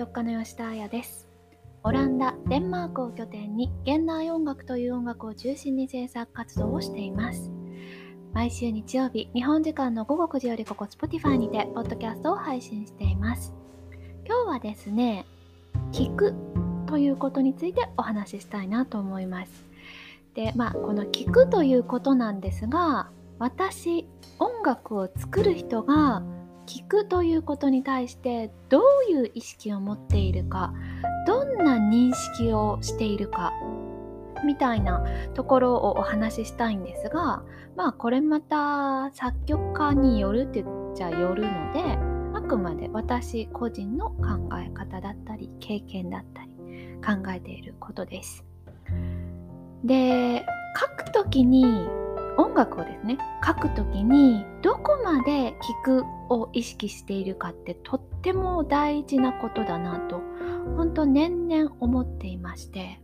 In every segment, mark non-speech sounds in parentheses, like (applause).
曲家の吉田彩です。オランダデンマークを拠点に現代音楽という音楽を中心に制作活動をしています。毎週日曜日日本時間の午後9時よりここ Spotify にてポッドキャストを配信しています。今日はですね聞くということについてお話ししたいなと思います。でまあこの聞くということなんですが私音楽を作る人が聞くということに対してどういう意識を持っているかどんな認識をしているかみたいなところをお話ししたいんですがまあこれまた作曲家によるって言っちゃよるのであくまで私個人の考え方だったり経験だったり考えていることです。で書くときに音楽をですね書くときにどこまで聞くを意識しているかってとっても大事なことだなと本当年々思っていまして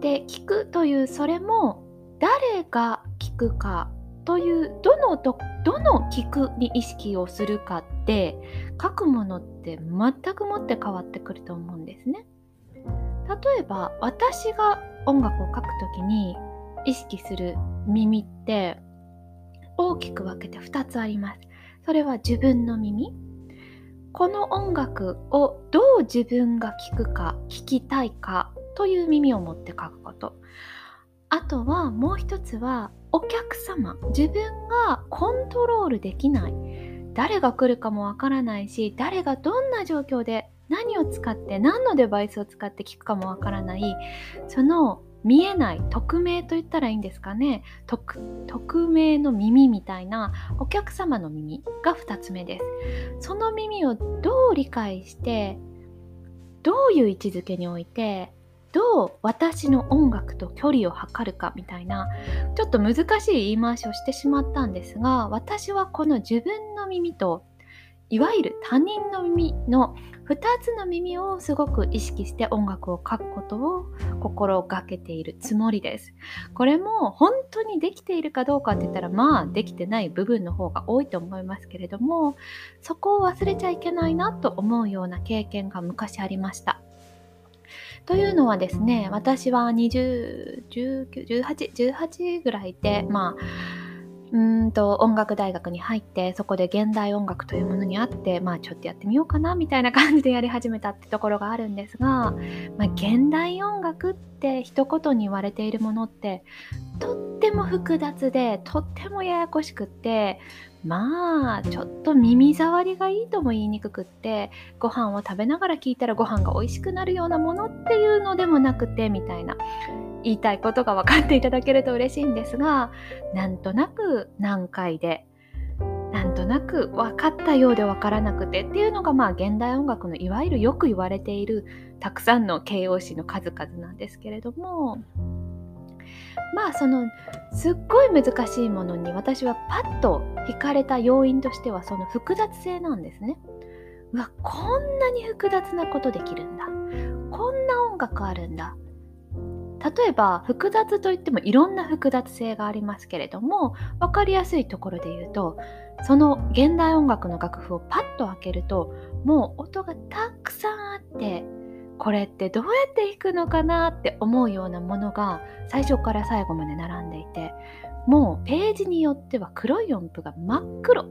で聞くというそれも誰が聞くかというどのどどの聞くに意識をするかって書くものって全くもって変わってくると思うんですね。例えば私が音楽を書くときに意識する耳って大きく分けて2つあります。それは自分の耳。この音楽をどう自分が聴くか、聴きたいかという耳を持って書くこと。あとはもう一つはお客様。自分がコントロールできない。誰が来るかもわからないし、誰がどんな状況で何を使って何のデバイスを使って聞くかもわからないその見えない匿名と言ったらいいんですかね。匿名の耳みたいなお客様の耳が2つ目です。その耳をどう理解してどういう位置づけにおいてどう私の音楽と距離を測るかみたいなちょっと難しい言い回しをしてしまったんですが私はこの自分の耳といわゆる他人の耳の2つの耳をすごく意識して音楽を書くことを心がけているつもりです。これも本当にできているかどうかって言ったらまあできてない部分の方が多いと思いますけれどもそこを忘れちゃいけないなと思うような経験が昔ありました。というのはですね私は20、19、18、18ぐらいでまあうんと音楽大学に入ってそこで現代音楽というものにあってまあちょっとやってみようかなみたいな感じでやり始めたってところがあるんですが、まあ、現代音楽って一言に言われているものってとっても複雑でとってもややこしくってまあちょっと耳障りがいいとも言いにくくってご飯を食べながら聞いたらご飯が美味しくなるようなものっていうのでもなくてみたいな。言いたいことが分かっていただけると嬉しいんですがなんとなく難解でなんとなく分かったようで分からなくてっていうのがまあ現代音楽のいわゆるよく言われているたくさんの形容詞の数々なんですけれどもまあそのすっごい難しいものに私はパッと惹かれた要因としてはその複雑性なんですね。うわこんなに複雑なことできるんだこんな音楽あるんだ例えば複雑といってもいろんな複雑性がありますけれども分かりやすいところで言うとその現代音楽の楽譜をパッと開けるともう音がたくさんあってこれってどうやって弾くのかなって思うようなものが最初から最後まで並んでいてもうページによっては黒い音符が真っ黒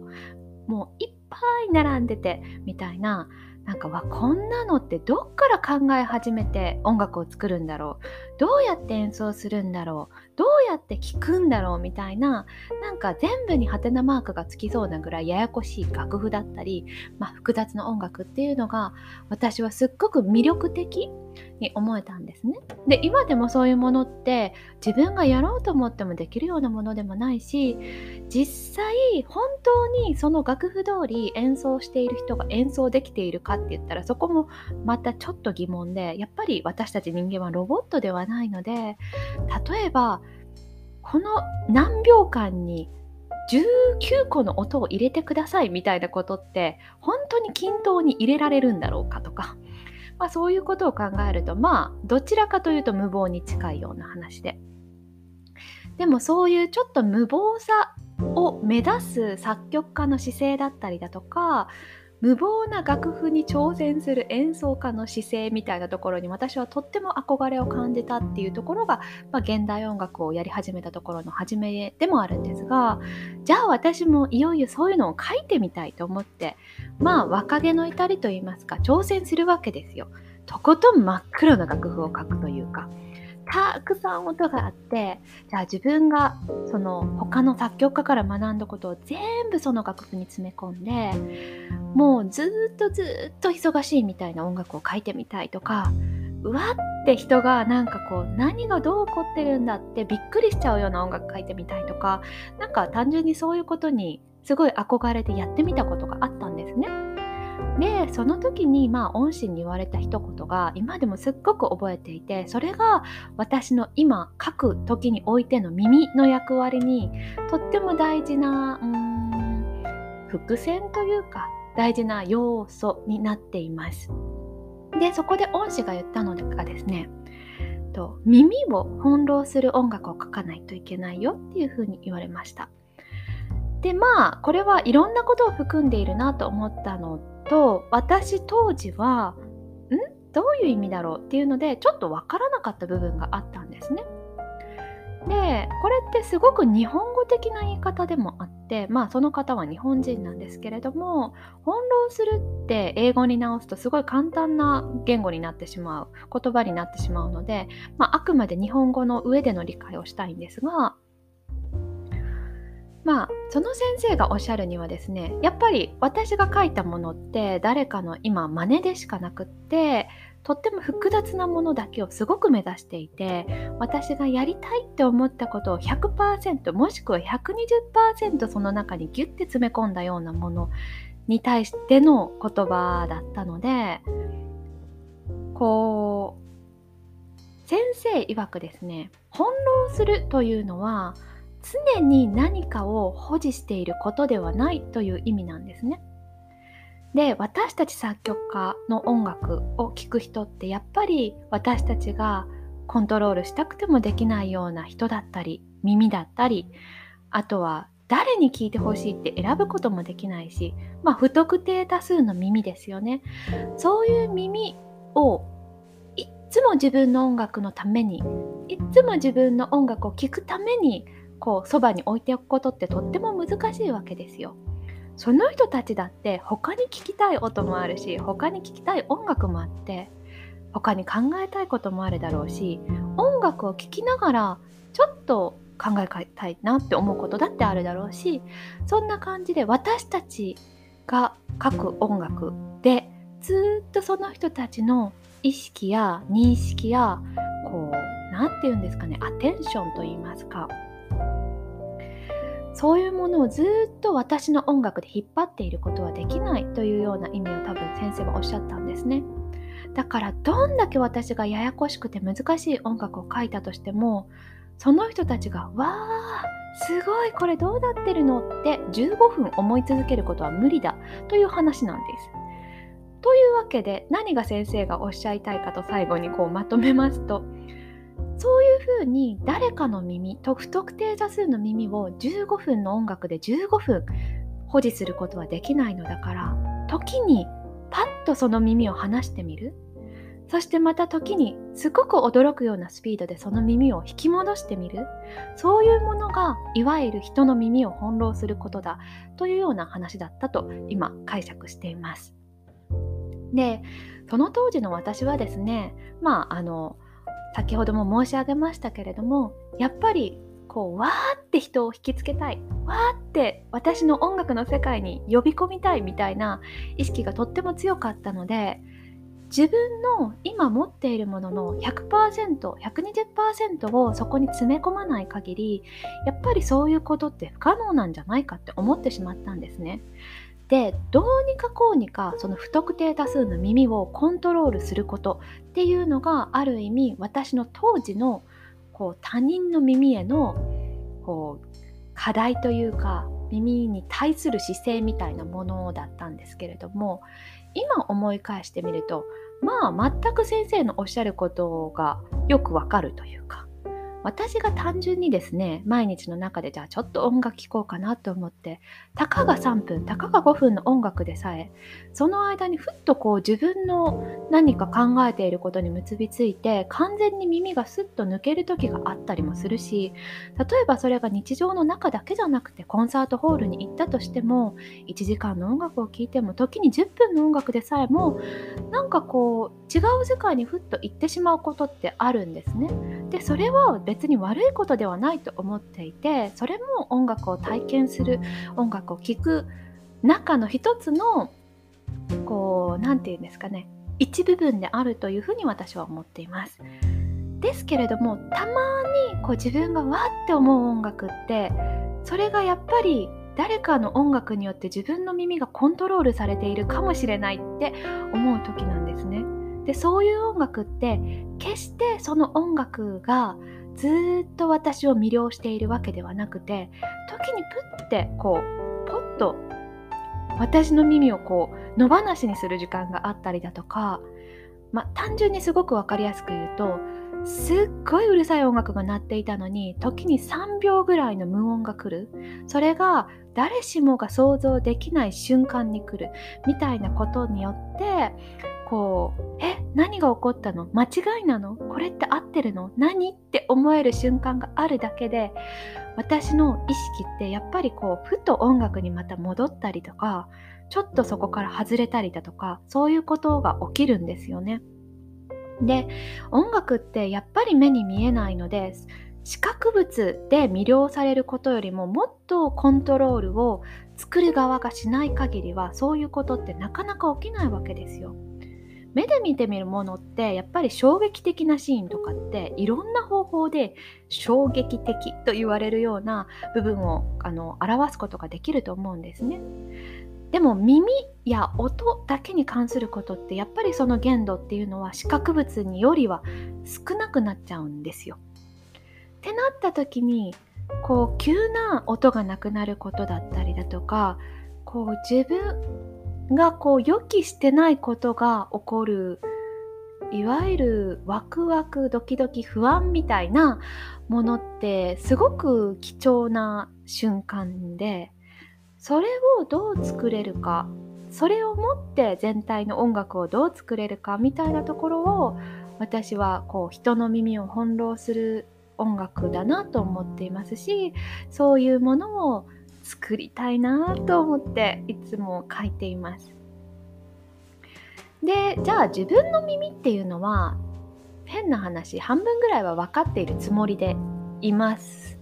もういっぱい並んでてみたいななんかわこんなのってどっから考え始めて音楽を作るんだろう？どうやって演奏するんだろう？どうやって聴くんだろう？みたいななんか全部にハテナマークがつきそうなぐらいややこしい楽譜だったり、まあ、複雑な音楽っていうのが私はすっごく魅力的に思えたんですね。で今でもそういうものって自分がやろうと思ってもできるようなものでもないし実際本当にその楽譜通り演奏している人が演奏できているかって言ったらそこもまたちょっと疑問でやっぱり私たち人間はロボットではないので例えばこの何秒間に19個の音を入れてくださいみたいなことって本当に均等に入れられるんだろうかとかまあ、そういうことを考えるとまあどちらかというと無謀に近いような話で。でもそういうちょっと無謀さを目指す作曲家の姿勢だったりだとか無謀な楽譜に挑戦する演奏家の姿勢みたいなところに私はとっても憧れを感じたっていうところが、まあ、現代音楽をやり始めたところの始めでもあるんですがじゃあ私もいよいよそういうのを書いてみたいと思ってまあ若気の至りといいますか挑戦するわけですよ。とことん真っ黒な楽譜を書くというか。たくさん音があってじゃあ自分がその他の作曲家から学んだことを全部その楽譜に詰め込んでもうずっとずっと忙しいみたいな音楽を書いてみたいとかうわって人がなんかこう何がどう起こってるんだってびっくりしちゃうような音楽書いてみたいとかなんか単純にそういうことにすごい憧れてやってみたことがあったんですね。でその時にまあ恩師に言われた一言が今でもすっごく覚えていてそれが私の今書く時においての耳の役割にとっても大事なうん伏線というか大事な要素になっています。でそこで恩師が言ったのがですねと耳を翻弄する音楽を書かないといけないよっていうふうに言われました。でまあこれはいろんなことを含んでいるなと思ったのと私当時はん？どういう意味だろうっていうのでちょっとわからなかった部分があったんですね。でこれってすごく日本語的な言い方でもあってまあその方は日本人なんですけれども翻弄するって英語に直すとすごい簡単な言語になってしまう言葉になってしまうので、まあ、あくまで日本語の上での理解をしたいんですがまあその先生がおっしゃるにはですねやっぱり私が書いたものって誰かの今真似でしかなくってとっても複雑なものだけをすごく目指していて私がやりたいって思ったことを100%もしくは120%その中にギュッて詰め込んだようなものに対しての言葉だったのでこう先生曰くですね翻弄するというのは常に何かを保持していることではないという意味なんですね。で私たち作曲家の音楽を聴く人ってやっぱり私たちがコントロールしたくてもできないような人だったり耳だったりあとは誰に聞いてほしいって選ぶこともできないし、まあ、不特定多数の耳ですよねそういう耳をいっつも自分の音楽のためにいっつも自分の音楽を聴くためにこうそばに置いておくことってとっても難しいわけですよ。その人たちだって他に聞きたい音もあるし他に聴きたい音楽もあって他に考えたいこともあるだろうし音楽を聴きながらちょっと考えたいなって思うことだってあるだろうしそんな感じで私たちが書く音楽でずっとその人たちの意識や認識やこう何て言うんですかねアテンションと言いますかそういうものをずっと私の音楽で引っ張っていることはできないというような意味を多分先生はおっしゃったんですね。だからどんだけ私がややこしくて難しい音楽を書いたとしてもその人たちが「わあすごいこれどうなってるの?」って15分思い続けることは無理だという話なんです。というわけで何が先生がおっしゃいたいかと最後にこうまとめますとそういうふうに誰かの耳と不特定多数の耳を15分の音楽で15分保持することはできないのだから時にパッとその耳を離してみるそしてまた時にすごく驚くようなスピードでその耳を引き戻してみるそういうものがいわゆる人の耳を翻弄することだというような話だったと今解釈しています。でその当時の私はですねまああの先ほども申し上げましたけれどもやっぱりこうわーって人を引きつけたいわーって私の音楽の世界に呼び込みたいみたいな意識がとっても強かったので自分の今持っているものの 100%120% をそこに詰め込まない限りやっぱりそういうことって不可能なんじゃないかって思ってしまったんですね。でどうにかこうにかその不特定多数の耳をコントロールすることっていうのがある意味私の当時のこう他人の耳へのこう課題というか耳に対する姿勢みたいなものだったんですけれども今思い返してみるとまあ全く先生のおっしゃることがよくわかるというか私が単純にですね毎日の中でじゃあちょっと音楽聴こうかなと思ってたかが3分たかが5分の音楽でさえその間にふっとこう自分の何か考えていることに結びついて完全に耳がスッと抜ける時があったりもするし例えばそれが日常の中だけじゃなくてコンサートホールに行ったとしても1時間の音楽を聴いても時に10分の音楽でさえもなんかこう違う世界にふっと行ってしまうことってあるんですね。でそれは別に悪いことではないと思っていてそれも音楽を体験する音楽を聴く中の一つのこう何て言うんですかね一部分であるというふうに私は思っています。ですけれどもたまにこう自分がわって思う音楽ってそれがやっぱり誰かの音楽によって自分の耳がコントロールされているかもしれないって思う時なんですね。でそういう音楽って決してその音楽がずっと私を魅了しているわけではなくて時にプッてこうと私の耳をこう野放しにする時間があったりだとか、まあ、単純にすごく分かりやすく言うとすっごいうるさい音楽が鳴っていたのに時に3秒ぐらいの無音が来る。それが誰しもが想像できない瞬間に来るみたいなことによってこうえ何が起こったの？間違いなの？これって合ってるの？何？って思える瞬間があるだけで私の意識ってやっぱりこうふと音楽にまた戻ったりとかちょっとそこから外れたりだとかそういうことが起きるんですよね。で音楽ってやっぱり目に見えないので視覚物で魅了されることよりももっとコントロールを作る側がしない限りはそういうことってなかなか起きないわけですよ。目で見てみるものってやっぱり衝撃的なシーンとかっていろんな方法で衝撃的と言われるような部分をあの表すことができると思うんですね。でも耳や音だけに関することってやっぱりその限度っていうのは視覚物によりは少なくなっちゃうんですよ。ってなった時にこう急な音がなくなることだったりだとかこう自分がこう予期してないことが起こるいわゆるワクワクドキドキ不安みたいなものってすごく貴重な瞬間でそれをどう作れるかそれをもって全体の音楽をどう作れるかみたいなところを私はこう人の耳を翻弄する音楽だなと思っていますしそういうものを作りたいなと思っていつも書いています。でじゃあ自分の耳っていうのは変な話半分ぐらいは分かっているつもりでいます。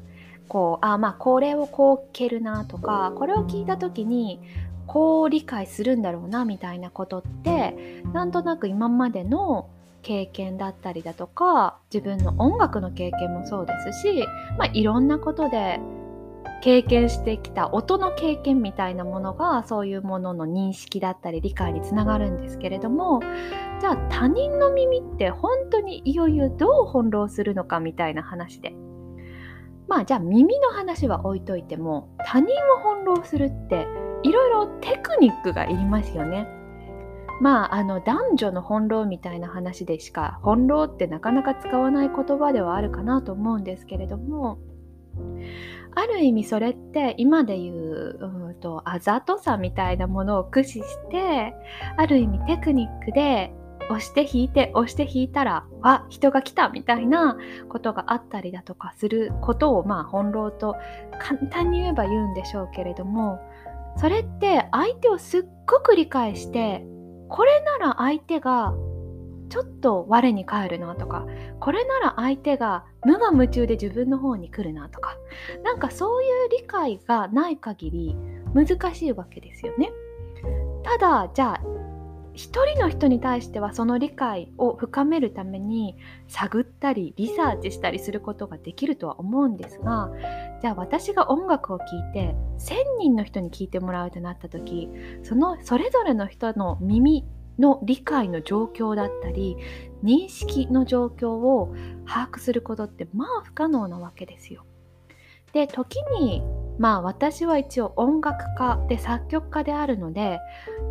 こうあまあこれをこう蹴るなとかこれを聞いた時にこう理解するんだろうなみたいなことってなんとなく今までの経験だったりだとか自分の音楽の経験もそうですし、まあ、いろんなことで経験してきた音の経験みたいなものがそういうものの認識だったり理解につながるんですけれどもじゃあ他人の耳って本当にいよいよどう翻弄するのかみたいな話でまあじゃあ耳の話は置いといても他人を翻弄するっていろいろテクニックがいりますよね。まああの男女の翻弄みたいな話でしか翻弄ってなかなか使わない言葉ではあるかなと思うんですけれどもある意味それって今で言ううんとあざとさみたいなものを駆使してある意味テクニックで押して引いて押して引いたらあ人が来たみたいなことがあったりだとかすることをまあ翻弄と簡単に言えば言うんでしょうけれどもそれって相手をすっごく理解してこれなら相手がちょっと我に返るなとかこれなら相手が無我夢中で自分の方に来るなとかなんかそういう理解がない限り難しいわけですよね。ただじゃあ一人の人に対してはその理解を深めるために探ったりリサーチしたりすることができるとは思うんですがじゃあ私が音楽を聴いて1,000人の人に聴いてもらうとなった時そのそれぞれの人の耳の理解の状況だったり認識の状況を把握することってまあ不可能なわけですよ。で時にまあ私は一応音楽家で作曲家であるので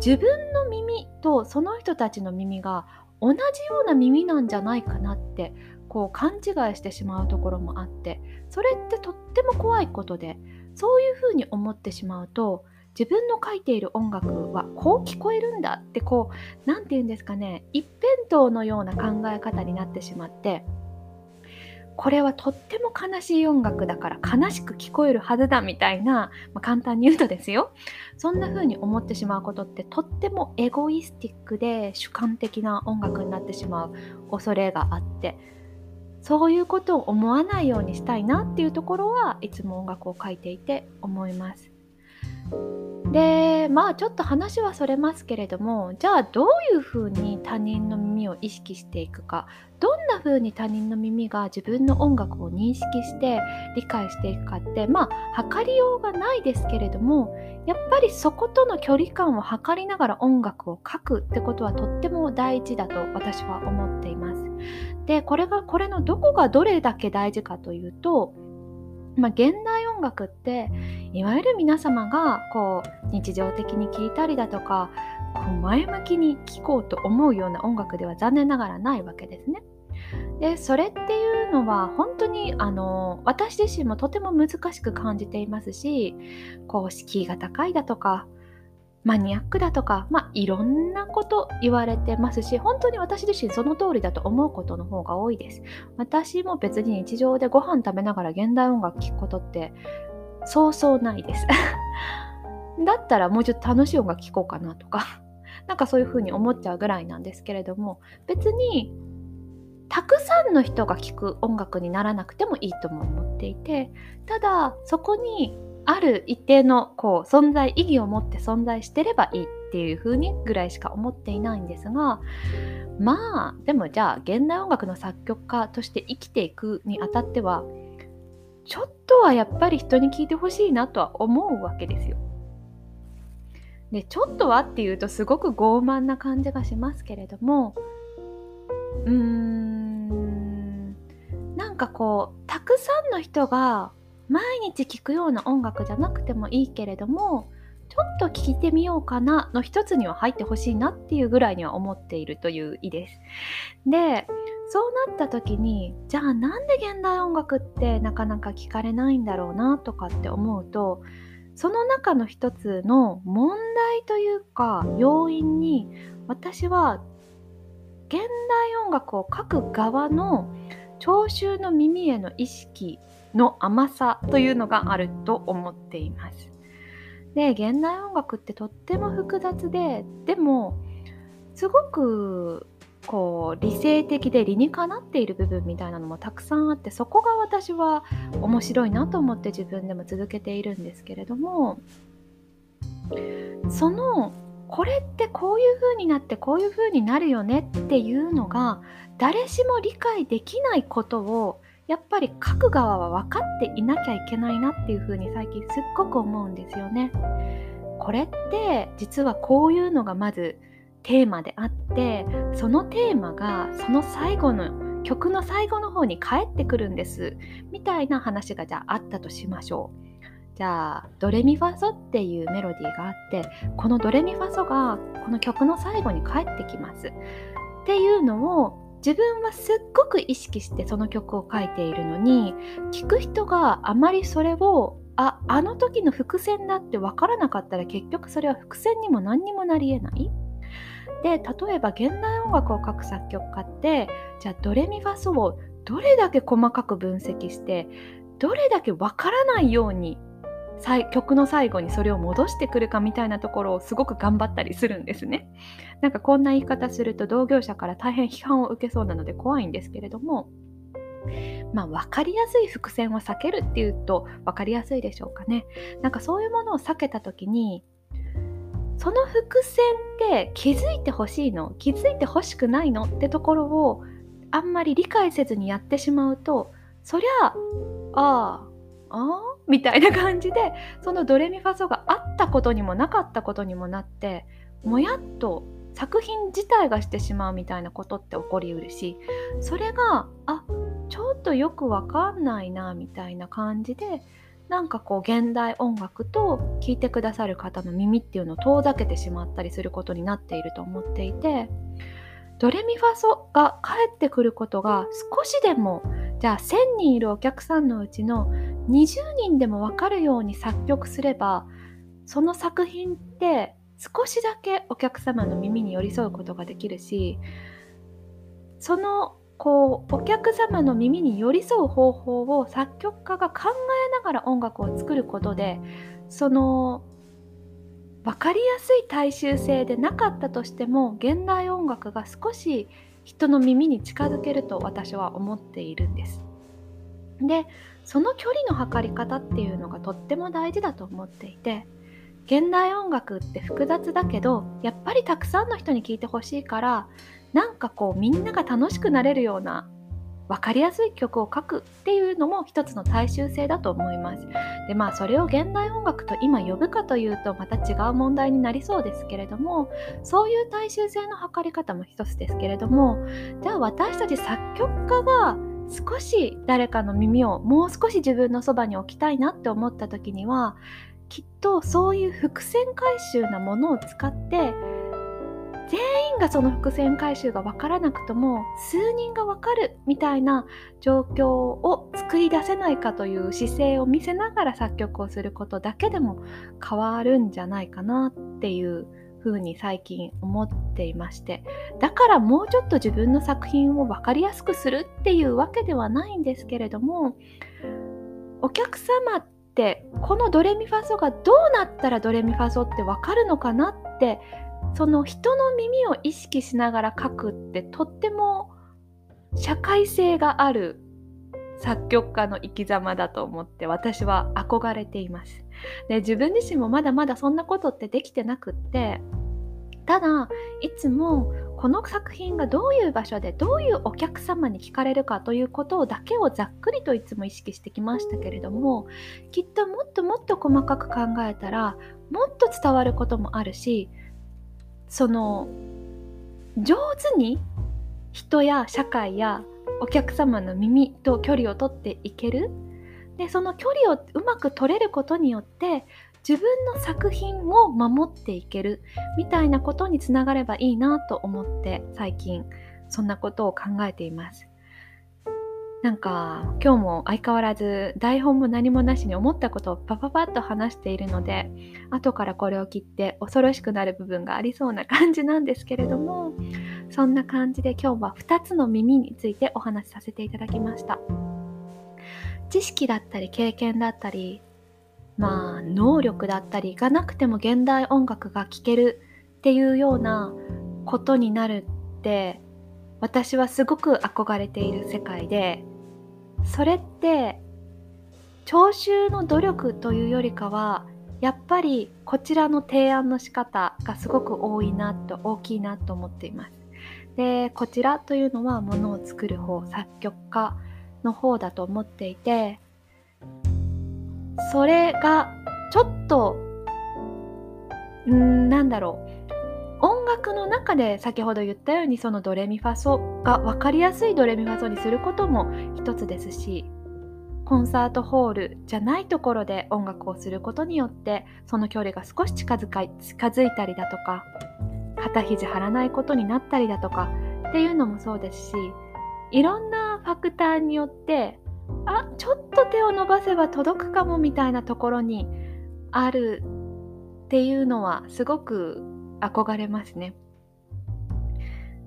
自分の耳とその人たちの耳が同じような耳なんじゃないかなってこう勘違いしてしまうところもあってそれってとっても怖いことでそういうふうに思ってしまうと自分の書いている音楽はこう聞こえるんだってこう何て言うんですかね一辺倒のような考え方になってしまってこれはとっても悲しい音楽だから悲しく聞こえるはずだみたいな、まあ、簡単に言うとですよそんな風に思ってしまうことってとってもエゴイスティックで主観的な音楽になってしまう恐れがあってそういうことを思わないようにしたいなっていうところはいつも音楽を書いていて思います。でまあちょっと話はそれますけれどもじゃあどういうふうに他人の耳を意識していくかどんなふうに他人の耳が自分の音楽を認識して理解していくかってまあ測りようがないですけれどもやっぱりそことの距離感を測りながら音楽を書くってことはとっても大事だと私は思っています。でこれがこれのどこがどれだけ大事かというとまあ、現代音楽っていわゆる皆様がこう日常的に聴いたりだとかこう前向きに聴こうと思うような音楽では残念ながらないわけですね。でそれっていうのは本当にあの私自身もとても難しく感じていますしこう敷居が高いだとかマニアックだとか、まあ、いろんなこと言われてますし、本当に私自身その通りだと思うことの方が多いです。私も別に日常でご飯食べながら現代音楽聴くことってそうそうないです。(laughs) だったらもうちょっと楽しい音楽聴こうかなとか、(laughs) なんかそういう風に思っちゃうぐらいなんですけれども、別にたくさんの人が聴く音楽にならなくてもいいとも思っていて、ただそこにある一定のこう存在意義を持って存在してればいいっていう風にぐらいしか思っていないんですがまあでもじゃあ現代音楽の作曲家として生きていくにあたってはちょっとはやっぱり人に聞いてほしいなとは思うわけですよ。でちょっとはっていうとすごく傲慢な感じがしますけれどもうーんなんかこうたくさんの人が毎日聴くような音楽じゃなくてもいいけれどもちょっと聴いてみようかなの一つには入ってほしいなっていうぐらいには思っているという意です。でそうなった時にじゃあなんで現代音楽ってなかなか聴かれないんだろうなとかって思うとその中の一つの問題というか要因に私は現代音楽を書く側の聴衆の耳への意識の甘さというのがあると思っています。で現代音楽ってとっても複雑ででもすごくこう理性的で理にかなっている部分みたいなのもたくさんあってそこが私は面白いなと思って自分でも続けているんですけれどもそのこれってこういう風になってこういう風になるよねっていうのが誰しも理解できないことをやっぱり書く側は分かっていなきゃいけないなっていうふうに最近すっごく思うんですよね。これって実はこういうのがまずテーマであってそのテーマがその最後の曲の最後の方に返ってくるんですみたいな話がじゃああったとしましょう。じゃあドレミファソっていうメロディーがあってこのドレミファソがこの曲の最後に返ってきますっていうのを自分はすっごく意識してその曲を書いているのに聴く人があまりそれをああの時の伏線だって分からなかったら結局それは伏線にも何にもなりえない。で例えば現代音楽を書く作曲家ってじゃあドレミファソをどれだけ細かく分析してどれだけ分からないように曲の最後にそれを戻してくるかみたいなところをすごく頑張ったりするんですね。なんかこんな言い方すると同業者から大変批判を受けそうなので怖いんですけれどもまあ分かりやすい伏線を避けるっていうと分かりやすいでしょうかね。なんかそういうものを避けた時にその伏線って気づいてほしいの気づいてほしくないのってところをあんまり理解せずにやってしまうとそりゃあああみたいな感じでそのドレミファソがあったことにもなかったことにもなってもやっと作品自体がしてしまうみたいなことって起こりうるしそれがあちょっとよくわかんないなみたいな感じでなんかこう現代音楽と聴いてくださる方の耳っていうのを遠ざけてしまったりすることになっていると思っていてドレミファソが返ってくることが少しでもじゃあ1,000人いるお客さんのうちの20人でも分かるように作曲すればその作品って少しだけお客様の耳に寄り添うことができるしそのこうお客様の耳に寄り添う方法を作曲家が考えながら音楽を作ることでその分かりやすい大衆性でなかったとしても現代音楽が少し人の耳に近づけると私は思っているんです。でその距離の測り方っていうのがとっても大事だと思っていて現代音楽って複雑だけどやっぱりたくさんの人に聴いてほしいからなんかこうみんなが楽しくなれるような分かりやすい曲を書くっていうのも一つの大衆性だと思います。でまあそれを現代音楽と今呼ぶかというとまた違う問題になりそうですけれどもそういう大衆性の測り方も一つですけれどもじゃあ私たち作曲家が少し誰かの耳をもう少し自分のそばに置きたいなって思った時にはきっとそういう伏線回収なものを使って全員がその伏線回収が分からなくとも数人が分かるみたいな状況を作り出せないかという姿勢を見せながら作曲をすることだけでも変わるんじゃないかなっていうふうに最近思っていましてだからもうちょっと自分の作品を分かりやすくするっていうわけではないんですけれどもお客様ってこのドレミファソがどうなったらドレミファソって分かるのかなってその人の耳を意識しながら書くってとっても社会性がある作曲家の生き様だと思って私は憧れています。で自分自身もまだまだそんなことってできてなくってただいつもこの作品がどういう場所でどういうお客様に聞かれるかということだけをざっくりといつも意識してきましたけれどもきっともっともっと細かく考えたらもっと伝わることもあるしその上手に人や社会やお客様の耳と距離を取っていけるでその距離をうまく取れることによって自分の作品を守っていけるみたいなことにつながればいいなと思って最近そんなことを考えています。なんか今日も相変わらず台本も何もなしに思ったことをパパパッと話しているので後からこれを切って恐ろしくなる部分がありそうな感じなんですけれどもそんな感じで今日は2つの耳についてお話しさせていただきました。知識だったり経験だったりまあ能力だったりがなくても現代音楽が聴けるっていうようなことになるって私はすごく憧れている世界でそれって聴衆の努力というよりかはやっぱりこちらの提案の仕方がすごく多いなと大きいなと思っています。でこちらというのはものを作る方作曲家の方だと思っていてそれがちょっとうんなんだろう音楽の中で先ほど言ったようにそのドレミファソが分かりやすいドレミファソにすることも一つですしコンサートホールじゃないところで音楽をすることによってその距離が少し近づか近づいたりだとか肩肘張らないことになったりだとかっていうのもそうですしいろんなファクターによってあちょっと手を伸ばせば届くかもみたいなところにあるっていうのはすごく憧れますね。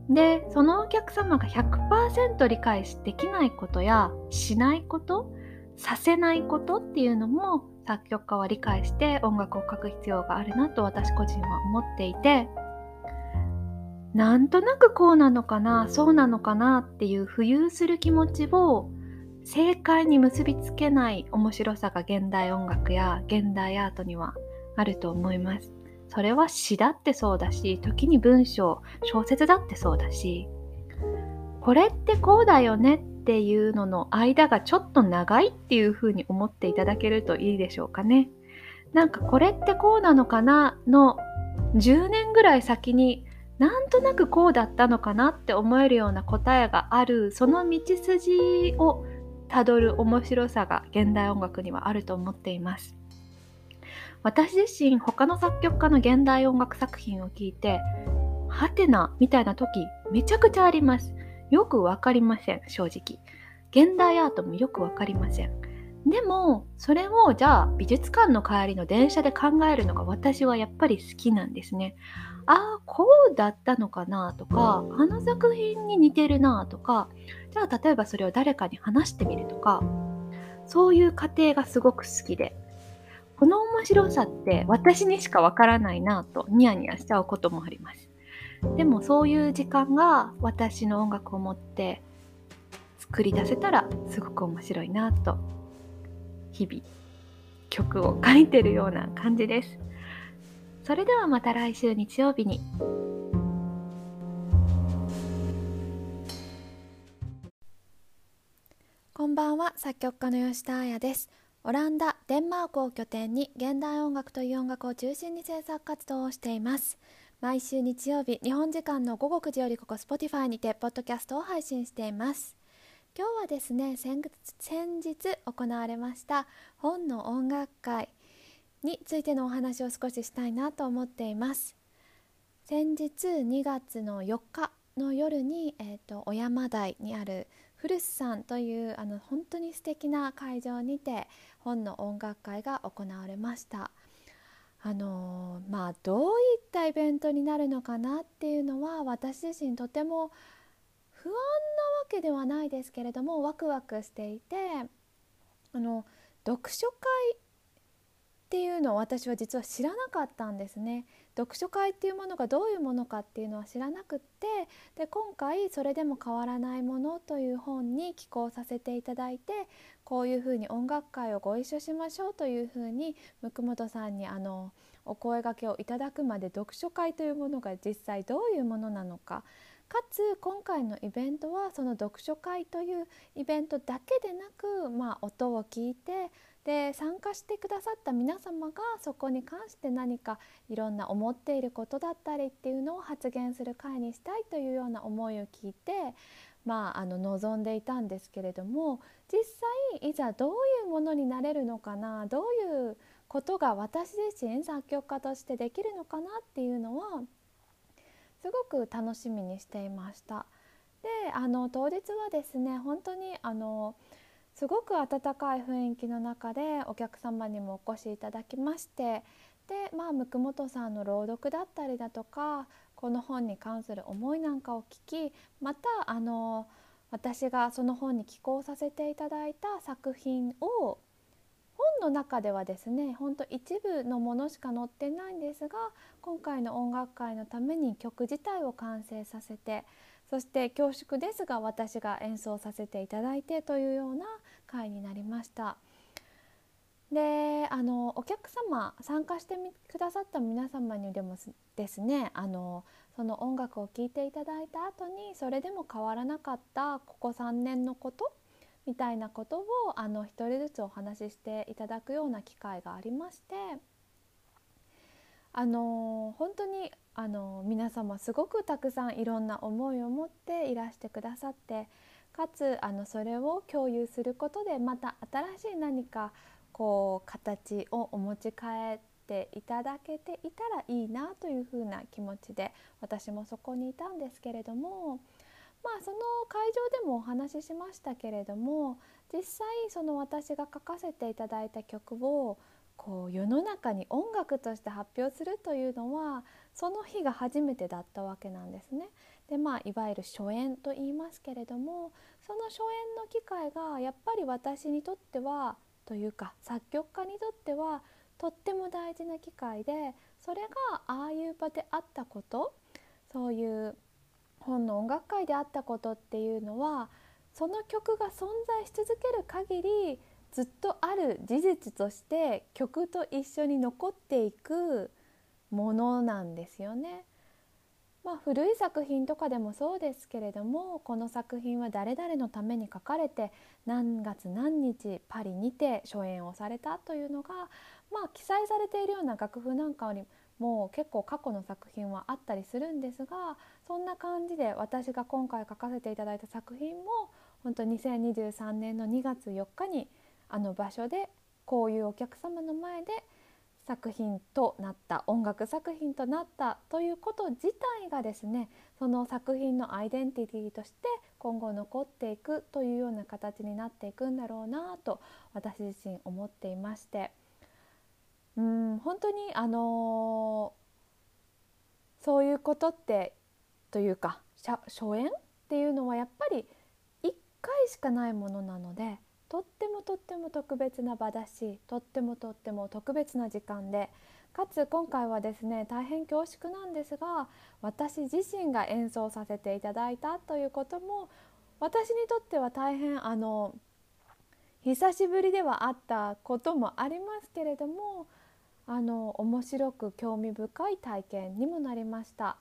でそのお客様が100%理解できないことやしないことさせないことっていうのも作曲家は理解して音楽を書く必要があるなと私個人は思っていてなんとなくこうなのかなそうなのかなっていう浮遊する気持ちを正解に結びつけない面白さが現代音楽や現代アートにはあると思います。それは詩だってそうだし時に文章小説だってそうだしこれってこうだよねっていうのの間がちょっと長いっていうふうに思っていただけるといいでしょうかね。なんかこれってこうなのかなの10年ぐらい先になんとなくこうだったのかなって思えるような答えがあるその道筋をたどる面白さが現代音楽にはあると思っています私自身他の作曲家の現代音楽作品を聞いてはてなみたいな時めちゃくちゃあります。よくわかりません正直。現代アートもよくわかりません。でもそれをじゃあ美術館の帰りの電車で考えるのが私はやっぱり好きなんですね。ああこうだったのかなとかあの作品に似てるなとかじゃあ例えばそれを誰かに話してみるとかそういう過程がすごく好きで。この面白さって私にしかわからないなとニヤニヤしちゃうこともあります。でもそういう時間が私の音楽を持って作り出せたらすごく面白いなと日々曲を書いてるような感じです。それではまた来週日曜日に。こんばんは作曲家の吉田彩です。オランダ、デンマークを拠点に現代音楽という音楽を中心に制作活動をしています。毎週日曜日日本時間の午後9時よりここ Spotify にてポッドキャストを配信しています。今日はですね先日行われました本の音楽会についてのお話を少ししたいなと思っています。先日2月の4日の夜に、えーと、小山台にある古巣さんというあの本当に素敵な会場にて本の音楽会が行われましたあの、まあどういったイベントになるのかなっていうのは私自身とても不安なわけではないですけれどもワクワクしていてあの読書会っていうのを私は実は知らなかったんですね。読書会っていうものがどういうものかっていうのは知らなくってで今回「それでも変わらないもの」という本に寄稿させていただいてこういうふうに音楽会をご一緒しましょうというふうに向本さんにあのお声がけをいただくまで読書会というものが実際どういうものなのかかつ今回のイベントはその読書会というイベントだけでなく、まあ、音を聞いてで参加してくださった皆様がそこに関して何かいろんな思っていることだったりっていうのを発言する会にしたいというような思いを聞いて、まあ、あの望んでいたんですけれども実際いざどういうものになれるのかなどういうことが私自身作曲家としてできるのかなっていうのはすごく楽しみにしていました。であの当日はですね本当にあのすごく温かい雰囲気の中でお客様にもお越しいただきましてでまあ向本さんの朗読だったりだとかこの本に関する思いなんかを聞きまたあの私がその本に寄稿させていただいた作品を本の中ではですねほんと一部のものしか載ってないんですが今回の音楽会のために曲自体を完成させてそして恐縮ですが私が演奏させていただいてというような回になりました。であのお客様参加してくださった皆様にでもですねあのその音楽を聴いていただいた後にそれでも変わらなかったここ3年のことみたいなことをあの一人ずつお話ししていただくような機会がありましてあの本当にあの皆様すごくたくさんいろんな思いを持っていらしてくださってかつあのそれを共有することでまた新しい何かこう形をお持ち帰っていただけていたらいいなというふうな気持ちで私もそこにいたんですけれどもまあその会場でもお話ししましたけれども実際その私が書かせていただいた曲をこう世の中に音楽として発表するというのはその日が初めてだったわけなんですね。でまあいわゆる初演と言いますけれどもその初演の機会がやっぱり私にとってはというか作曲家にとってはとっても大事な機会でそれがああいう場であったことそういう本の音楽会であったことっていうのはその曲が存在し続ける限りずっとある事実として曲と一緒に残っていくものなんですよね。まあ、古い作品とかでもそうですけれどもこの作品は誰々のために書かれて何月何日パリにて初演をされたというのが、まあ、記載されているような楽譜なんかにも結構過去の作品はあったりするんですがそんな感じで私が今回書かせていただいた作品も本当2023年の2月4日にあの場所でこういうお客様の前で作品となった音楽作品となったということ自体がですねその作品のアイデンティティとして今後残っていくというような形になっていくんだろうなと私自身思っていまして。うん本当にあのー、そういうことってというか初演っていうのはやっぱり1回しかないものなのでとってもとっても特別な場だしとってもとっても特別な時間でかつ今回はですね大変恐縮なんですが私自身が演奏させていただいたということも私にとっては大変あの久しぶりではあったこともありますけれどもあの面白く興味深い体験にもなりました。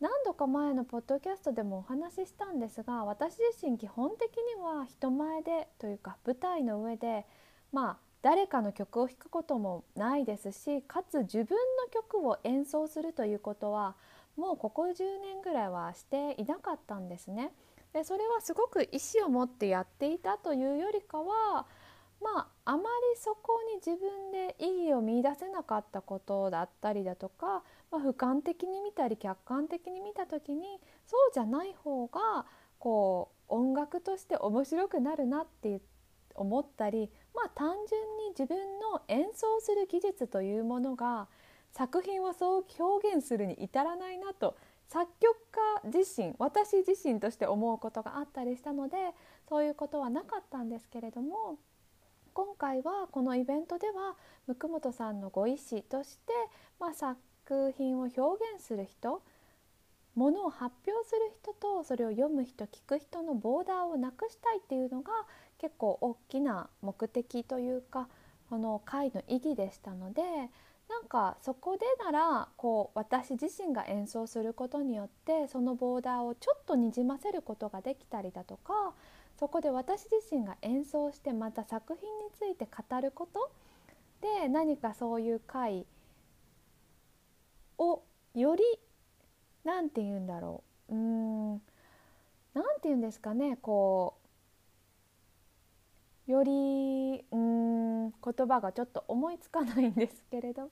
何度か前のポッドキャストでもお話ししたんですが私自身基本的には人前でというか舞台の上でまあ誰かの曲を弾くこともないですしかつ自分の曲を演奏するということはもうここ10年ぐらいはしていなかったんですね。でそれはすごく意思を持ってやっていたというよりかはまああまりそこに自分で意義を見いだせなかったことだったりだとかまあ、俯瞰的に見たり客観的に見た時にそうじゃない方がこう音楽として面白くなるなって思ったり、まあ、単純に自分の演奏する技術というものが作品をそう表現するに至らないなと作曲家自身私自身として思うことがあったりしたのでそういうことはなかったんですけれども今回はこのイベントでは向本さんのご意思として、まあ、作作品を表現する人ものを発表する人とそれを読む人聞く人のボーダーをなくしたいっていうのが結構大きな目的というかこの会の意義でしたのでなんかそこでならこう私自身が演奏することによってそのボーダーをちょっとにじませることができたりだとかそこで私自身が演奏してまた作品について語ることで何かそういう会をより何て言うんだろう。うん。何て言うんですかね。こうよりうん言葉がちょっと思いつかないんですけれども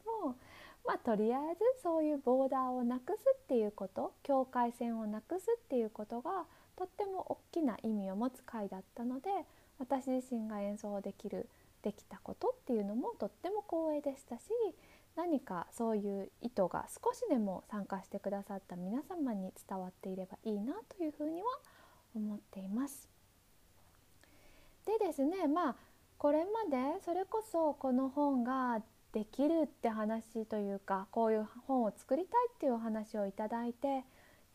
まあとりあえずそういうボーダーをなくすっていうこと境界線をなくすっていうことがとっても大きな意味を持つ回だったので私自身が演奏できるできたことっていうのもとっても光栄でしたし何かそういう意図が少しでも参加してくださった皆様に伝わっていればいいなというふうには思っています。でですねまあこれまでそれこそこの本ができるって話というかこういう本を作りたいっていうお話をいただいて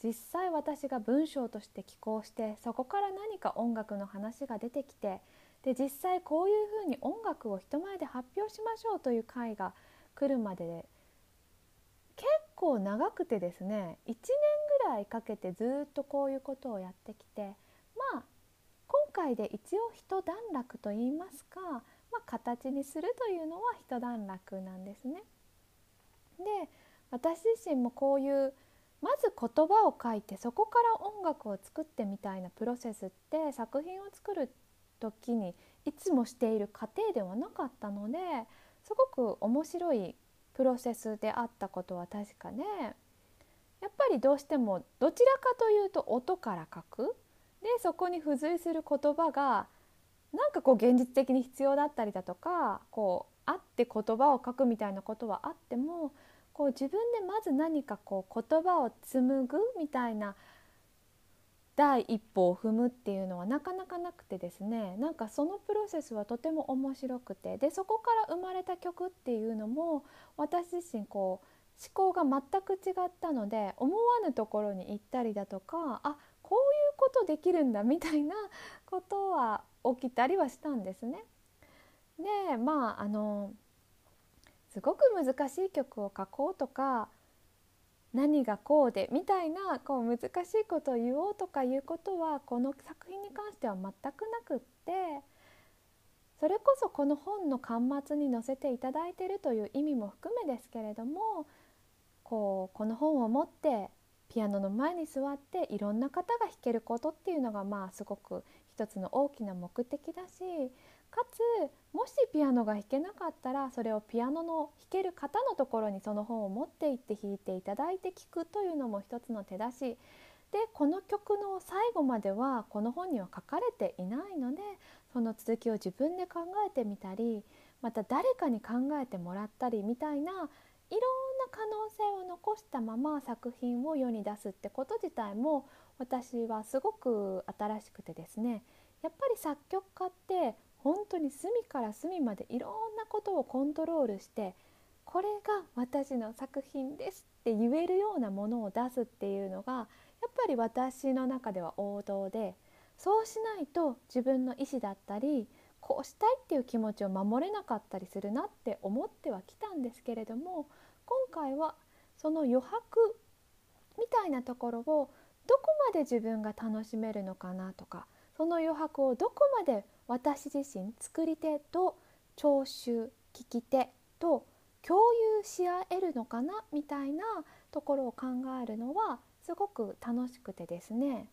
実際私が文章として寄稿してそこから何か音楽の話が出てきてで実際こういうふうに音楽を人前で発表しましょうという会が来るまでで結構長くてですね1年ぐらいかけてずっとこういうことをやってきてまあ今回で一応一段落と言いますか、まあ、形にするというのは一段落なんですね。で私自身もこういうまず言葉を書いてそこから音楽を作ってみたいなプロセスって作品を作る時にいつもしている過程ではなかったのですごく面白いプロセスであったことは確かね。やっぱりどうしてもどちらかというと音から書く。でそこに付随する言葉がなんかこう現実的に必要だったりだとかこうあって言葉を書くみたいなことはあってもこう自分でまず何かこう言葉を紡ぐみたいな第一歩を踏むっていうのはなかなかなくてですねなんかそのプロセスはとても面白くてでそこから生まれた曲っていうのも私自身こう思考が全く違ったので思わぬところに行ったりだとかあこういうことできるんだみたいな (laughs) ことは起きたりはしたんですね。でまああのすごく難しい曲を書こうとか何がこうでみたいなこう難しいことを言おうとかいうことはこの作品に関しては全くなくってそれこそこの本の巻末に載せていただいてるという意味も含めですけれどもこうこの本を持ってピアノの前に座っていろんな方が弾けることっていうのがまあすごく一つの大きな目的だしかつもしピアノが弾けなかったらそれをピアノの弾ける方のところにその本を持って行って弾いていただいて聴くというのも一つの手だしでこの曲の最後まではこの本には書かれていないのでその続きを自分で考えてみたりまた誰かに考えてもらったりみたいないろんな可能性を残したまま作品を世に出すってこと自体も私はすごく新しくてですねやっぱり作曲家って本当に隅から隅までいろんなことをコントロールしてこれが私の作品ですって言えるようなものを出すっていうのがやっぱり私の中では王道でそうしないと自分の意思だったりこうしたいっていう気持ちを守れなかったりするなって思ってはきたんですけれども今回はその余白みたいなところをどこまで自分が楽しめるのかなとかその余白をどこまで私自身作り手と聴衆聞き手と共有し合えるのかなみたいなところを考えるのはすごく楽しくてですね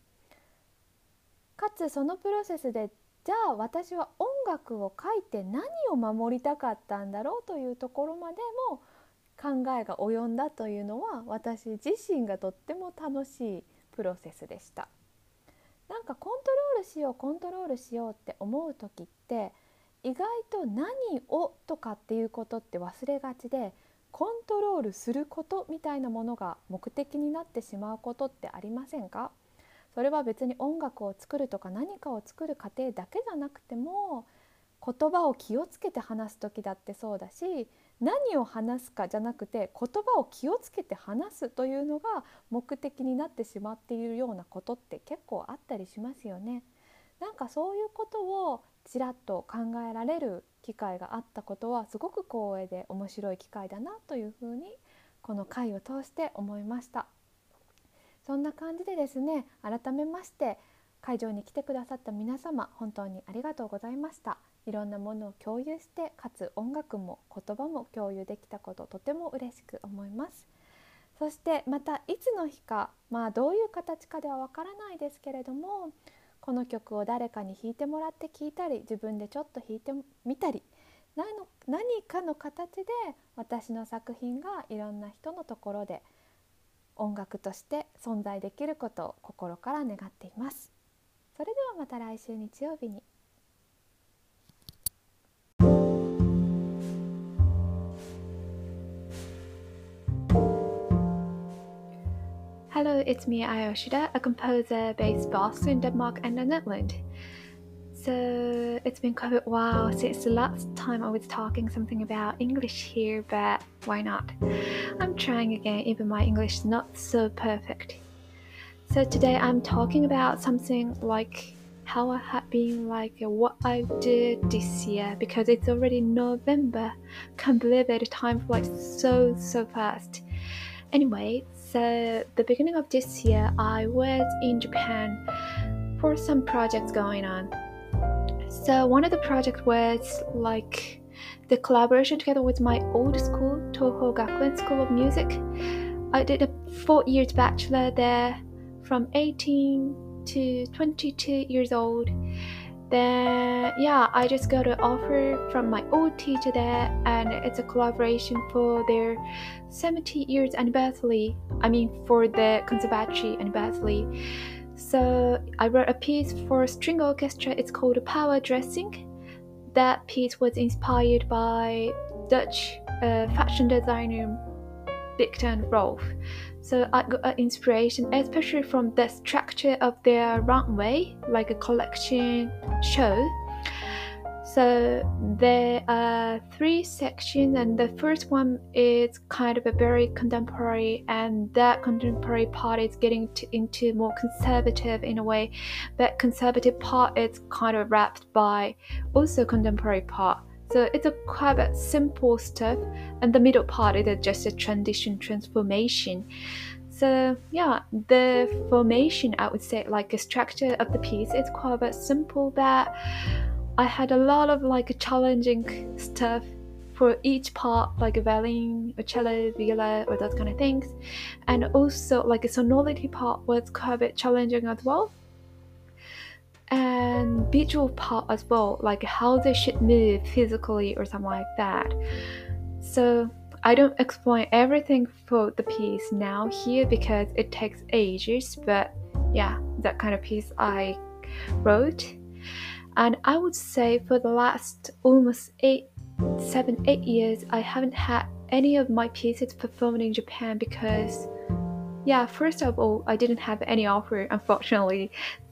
かつそのプロセスでじゃあ私は音楽を書いて何を守りたかったんだろうというところまでも考えが及んだというのは私自身がとっても楽しいプロセスでした。なんかコントロールしようコントロールしようって思う時って意外と何をとかっていうことって忘れがちでコントロールすることみたいなものが目的になってしまうことってありませんか？それは別に音楽を作るとか何かを作る過程だけじゃなくても言葉を気をつけて話す時だってそうだし何を話すかじゃなくて言葉を気をつけて話すというのが目的になってしまっているようなことって結構あったりしますよね。なんかそういうことをちらっと考えられる機会があったことはすごく光栄で面白い機会だなというふうにこの回を通して思いましたそんな感じでですね改めまして会場に来てくださった皆様本当にありがとうございましたいろんなものを共有してかつ音楽も言葉も共有できたこととても嬉しく思いますそしてまたいつの日かまあどういう形かではわからないですけれどもこの曲を誰かに弾いてもらって聴いたり自分でちょっと弾いてみたり何何かの形で私の作品がいろんな人のところで音楽として存在できることを心から願っています。それではまた来週日曜日に Hello, it's me, Ayoshida, a composer based both in Denmark and the Netherlands. So it's been quite a while since the last time I was talking something about English here, but why not? I'm trying again, even my English is not so perfect. So today I'm talking about something like how I have been like uh, what I did this year because it's already November. Can't believe it, time flies so so fast. Anyway, so the beginning of this year, I was in Japan for some projects going on. So one of the projects was like the collaboration together with my old school, Toho Gakuen School of Music. I did a four years bachelor there from 18 to 22 years old then yeah i just got an offer from my old teacher there and it's a collaboration for their 70 years anniversary. I mean for the conservatory anniversary. So i wrote a piece for string orchestra. It's called power dressing. That piece was inspired by dutch uh, fashion designer victor rolf so I got inspiration, especially from the structure of their runway, like a collection show. So there are three sections, and the first one is kind of a very contemporary, and that contemporary part is getting to, into more conservative in a way. That conservative part is kind of wrapped by also contemporary part. So it's a quite a simple stuff, and the middle part is just a transition transformation. So yeah, the formation I would say like the structure of the piece is quite a simple, but I had a lot of like challenging stuff for each part, like a violin, a cello, viola, or those kind of things, and also like a sonority part was quite a bit challenging as well. And visual part as well, like how they should move physically or something like that. So I don't explain everything for the piece now here because it takes ages, but yeah, that kind of piece I wrote. And I would say for the last almost eight, seven, eight years, I haven't had any of my pieces performed in Japan because, yeah, first of all, I didn't have any offer, unfortunately.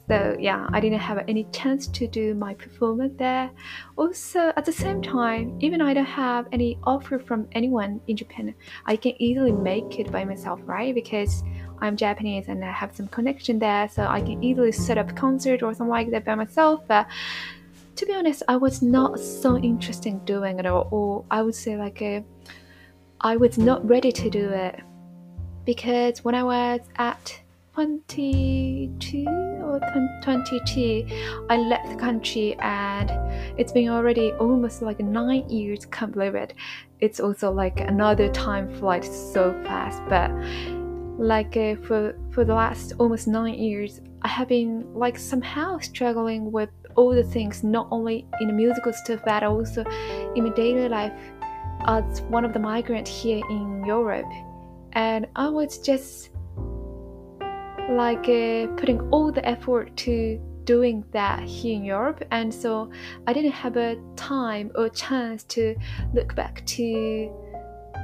So yeah, I didn't have any chance to do my performance there. Also, at the same time, even I don't have any offer from anyone in Japan, I can easily make it by myself, right? Because I'm Japanese and I have some connection there, so I can easily set up concert or something like that by myself. But to be honest, I was not so interested in doing it, or, or I would say like a, I was not ready to do it because when I was at 22 or 22 i left the country and it's been already almost like nine years can't believe it. It's also like another time flight so fast but like uh, for for the last almost nine years i have been like somehow struggling with all the things not only in the musical stuff but also in my daily life as one of the migrants here in europe. And i was just like uh, putting all the effort to doing that here in Europe, and so I didn't have a time or chance to look back to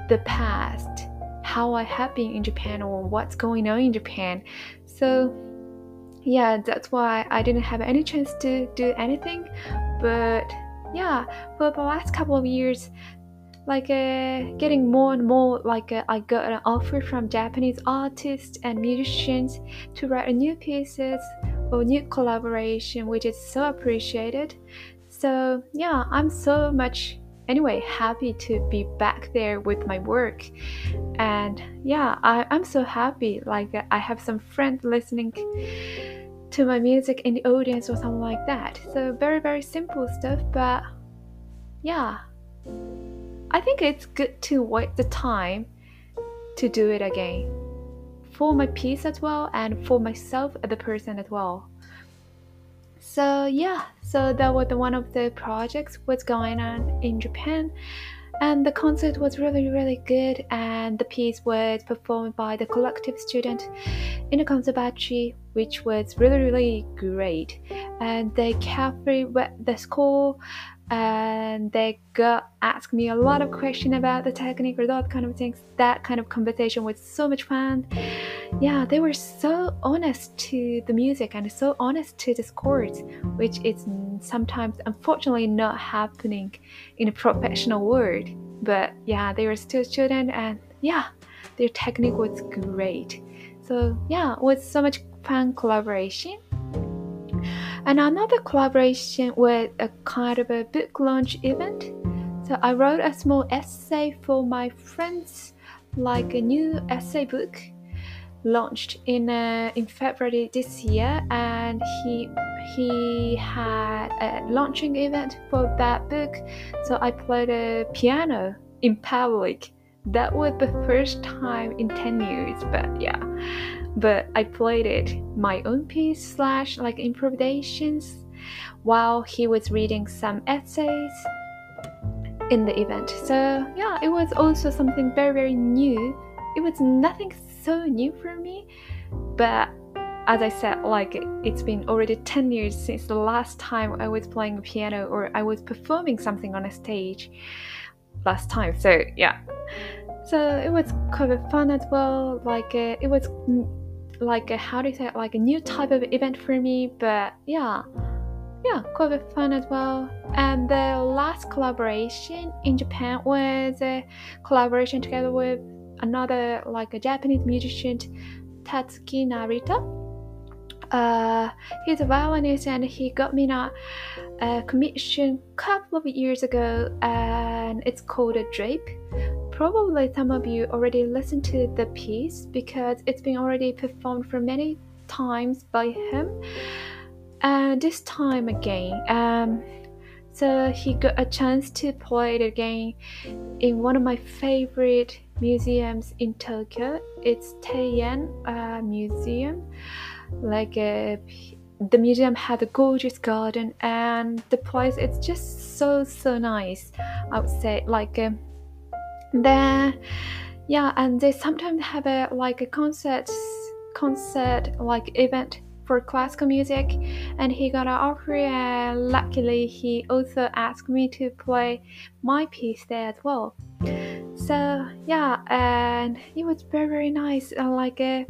the past, how I have been in Japan or what's going on in Japan. So yeah, that's why I didn't have any chance to do anything. But yeah, for the last couple of years, like uh, getting more and more like uh, I got an offer from Japanese artists and musicians to write new pieces or new collaboration, which is so appreciated. So yeah, I'm so much anyway happy to be back there with my work. And yeah I, i'm so happy like uh, i have some friends listening to my music in the audience or something like that. So very very simple stuff but yeah I think it's good to wait the time to do it again for my peace as well and for myself as a person as well. So yeah, so that was one of the projects was going on in Japan and the concert was really really good and the piece was performed by the collective student in the conservatory which was really really great and they carefully read the score and they got asked me a lot of questions about the technique or that kind of things. That kind of conversation was so much fun. Yeah, they were so honest to the music and so honest to the scores, which is sometimes unfortunately not happening in a professional world. But yeah, they were still students and yeah, their technique was great. So yeah, it was so much fun collaboration and another collaboration with a kind of a book launch event. So I wrote a small essay for my friends, like a new essay book launched in uh, in February this year, and he he had a launching event for that book. So I played a piano in public. That was the first time in ten years, but yeah but I played it my own piece slash like improvisations while he was reading some essays in the event. So yeah, it was also something very very new. It was nothing so new for me, but as I said, like it's been already 10 years since the last time I was playing a piano or I was performing something on a stage last time. So yeah, so it was kind of fun as well. Like uh, it was like a, how do you say it, like a new type of event for me but yeah. Yeah quite a fun as well. And the last collaboration in japan was a collaboration together with another like a japanese musician tatsuki narita. Uh, he's a violinist and he got me a, a commission couple of years ago and it's called a drape Probably some of you already listened to the piece because it's been already performed for many times by him. And this time again, um, so he got a chance to play it again in one of my favorite museums in Tokyo. It's Teian uh, Museum, like a the museum had a gorgeous garden and the place it's just so so nice i would say like um, then yeah and they sometimes have a like a concert concert like event for classical music and he got an offer and luckily he also asked me to play my piece there as well. So yeah and it was very very nice uh, like a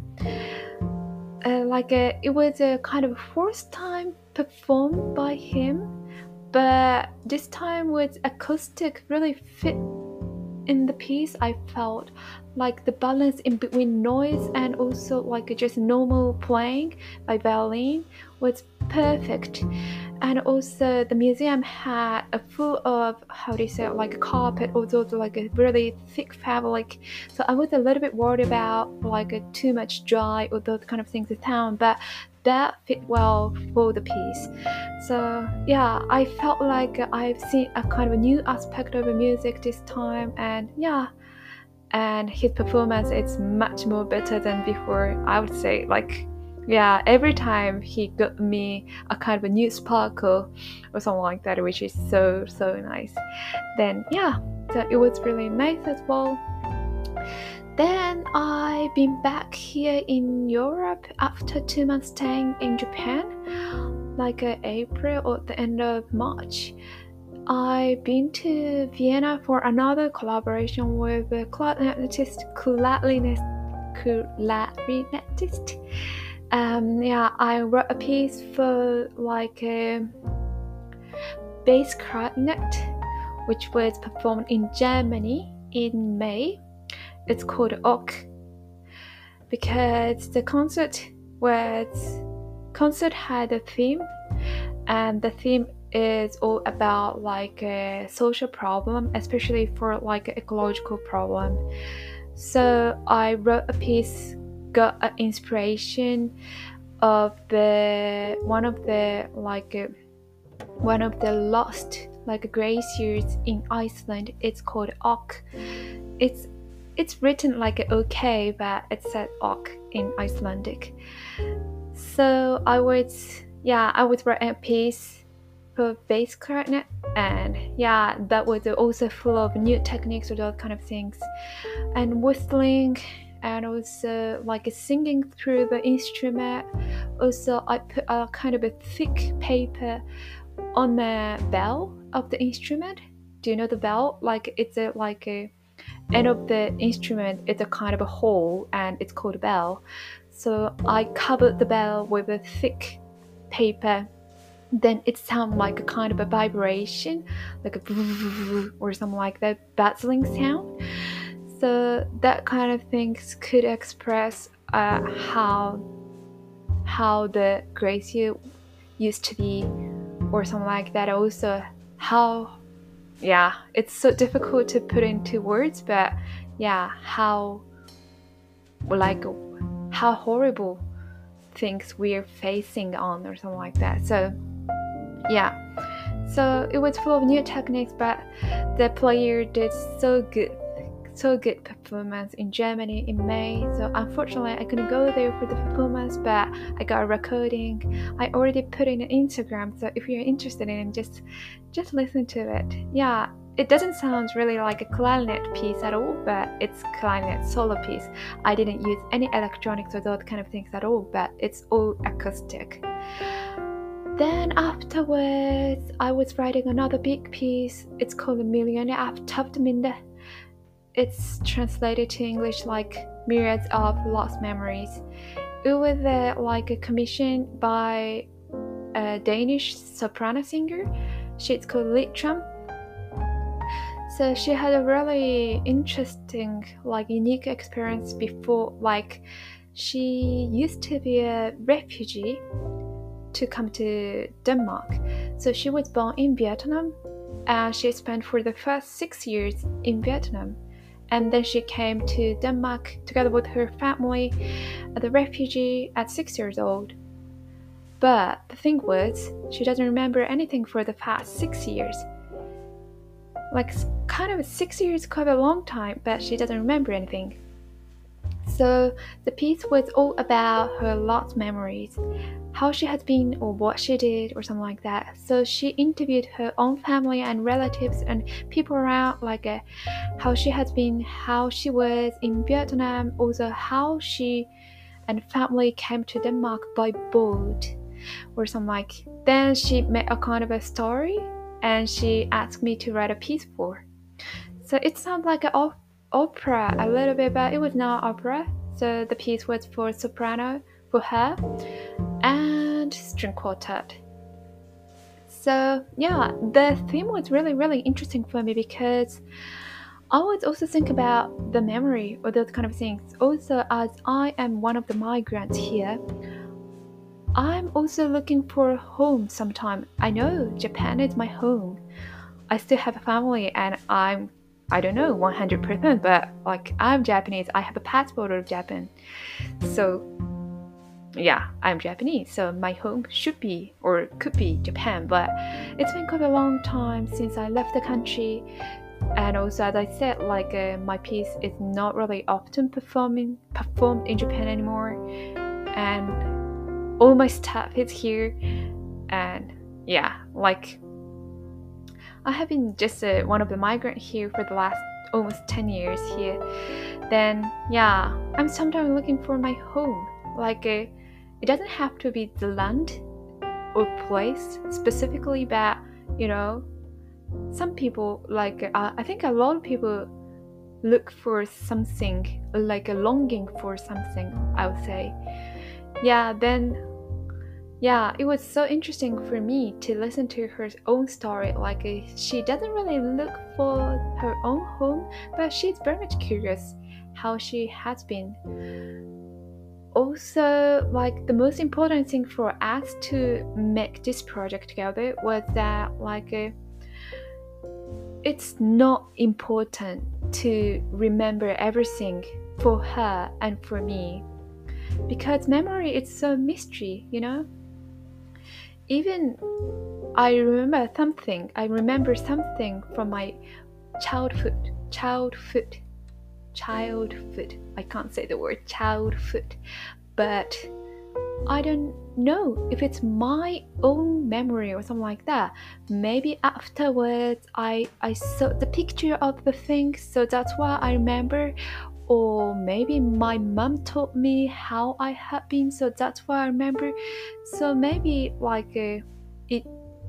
uh, like a, it was a kind of first time performed by him but this time with acoustic really fit in the piece i felt like the balance in between noise and also like just normal playing by violin was perfect. And also the museum had a full of how do you say it, like carpet or like a really thick fabric. So i was a little bit worried about like too much dry or those kind of things in town but that fit well for the piece. So yeah i felt like i've seen a kind of a new aspect of the music this time and yeah. And his performance is much more better than before i would say. Like yeah every time he got me a kind of a new sparkle or something like that which is so so nice. Then yeah so it was really nice as well then i've been back here in europe after two months staying in japan like uh, april or the end of march I've been to Vienna for another collaboration with a clarinetist, clarinetist, clarinetist um, yeah, I wrote a piece for like a bass clarinet, which was performed in Germany in May. It's called Ok because the concert was concert had a theme, and the theme is all about like a social problem, especially for like ecological problem. So I wrote a piece got an inspiration of the one of the like one of the lost like glaciers in Iceland. It's called Ok. It's it's written like OK, but it said Ok in Icelandic. So I would yeah I would write a piece for bass clarinet and yeah that was also full of new techniques or those kind of things and whistling and also like singing through the instrument. Also, I put a kind of a thick paper on the bell of the instrument. Do you know the bell? Like it's a like a end of the instrument. It's a kind of a hole, and it's called a bell. So I covered the bell with a thick paper. Then it sounds like a kind of a vibration, like a (laughs) or something like that, bustling sound so that kind of things could express uh, how how the glacier used to be or something like that also how yeah it's so difficult to put into words but yeah how like how horrible things we're facing on or something like that. So yeah. So it was full of new techniques but the player did so good so good performance in Germany in May. So unfortunately, I couldn't go there for the performance, but I got a recording. I already put in Instagram. So if you're interested in it, just just listen to it. Yeah, it doesn't sound really like a clarinet piece at all, but it's clarinet solo piece. I didn't use any electronics or those kind of things at all, but it's all acoustic. Then afterwards, I was writing another big piece. It's called Millionaire av Tavdeminde it's translated to English like myriads of lost memories. It was uh, like a commission by a Danish soprano singer. She's called Litram. So she had a really interesting, like unique experience before. Like she used to be a refugee to come to Denmark. So she was born in Vietnam and she spent for the first six years in Vietnam and then she came to Denmark together with her family uh, as a refugee at six years old. But the thing was, she doesn't remember anything for the past six years. Like, kind of six years, quite a long time, but she doesn't remember anything. So the piece was all about her lost memories, how she has been or what she did or something like that. So she interviewed her own family and relatives and people around, like uh, how she has been, how she was in Vietnam, also how she and family came to Denmark by boat or something like. Then she made a kind of a story and she asked me to write a piece for. So it sounds like an op- opera a little bit, but it was not opera. So the piece was for soprano for her and string quartet. So yeah, the theme was really really interesting for me because I would also think about the memory or those kind of things. Also, as I am one of the migrants here, I'm also looking for a home sometime. I know Japan is my home. I still have a family and I'm I don't know 100%, but like I'm Japanese. I have a passport of Japan. So yeah, I'm Japanese. So my home should be or could be Japan, but it's been quite a long time since I left the country. And also, as I said, like uh, my piece is not really often performing performed in Japan anymore, and all my stuff is here. And yeah, like I have been just uh, one of the migrant here for the last almost 10 years here. Then yeah, I'm sometimes looking for my home. Like uh, it doesn't have to be the land or place specifically, but you know, some people like uh, I think a lot of people look for something like a longing for something. I would say, yeah. Then yeah, it was so interesting for me to listen to her own story. Like, uh, she doesn't really look for her own home, but she's very much curious how she has been. Also, like, the most important thing for us to make this project together was that, like, uh, it's not important to remember everything for her and for me because memory is so mystery, you know? Even I remember something. I remember something from my childhood. Childhood. Childhood. I can't say the word childhood, but I don't know if it's my own memory or something like that. Maybe afterwards I I saw the picture of the thing, so that's why I remember, or maybe my mom told me how I had been, so that's why I remember. So maybe like uh, it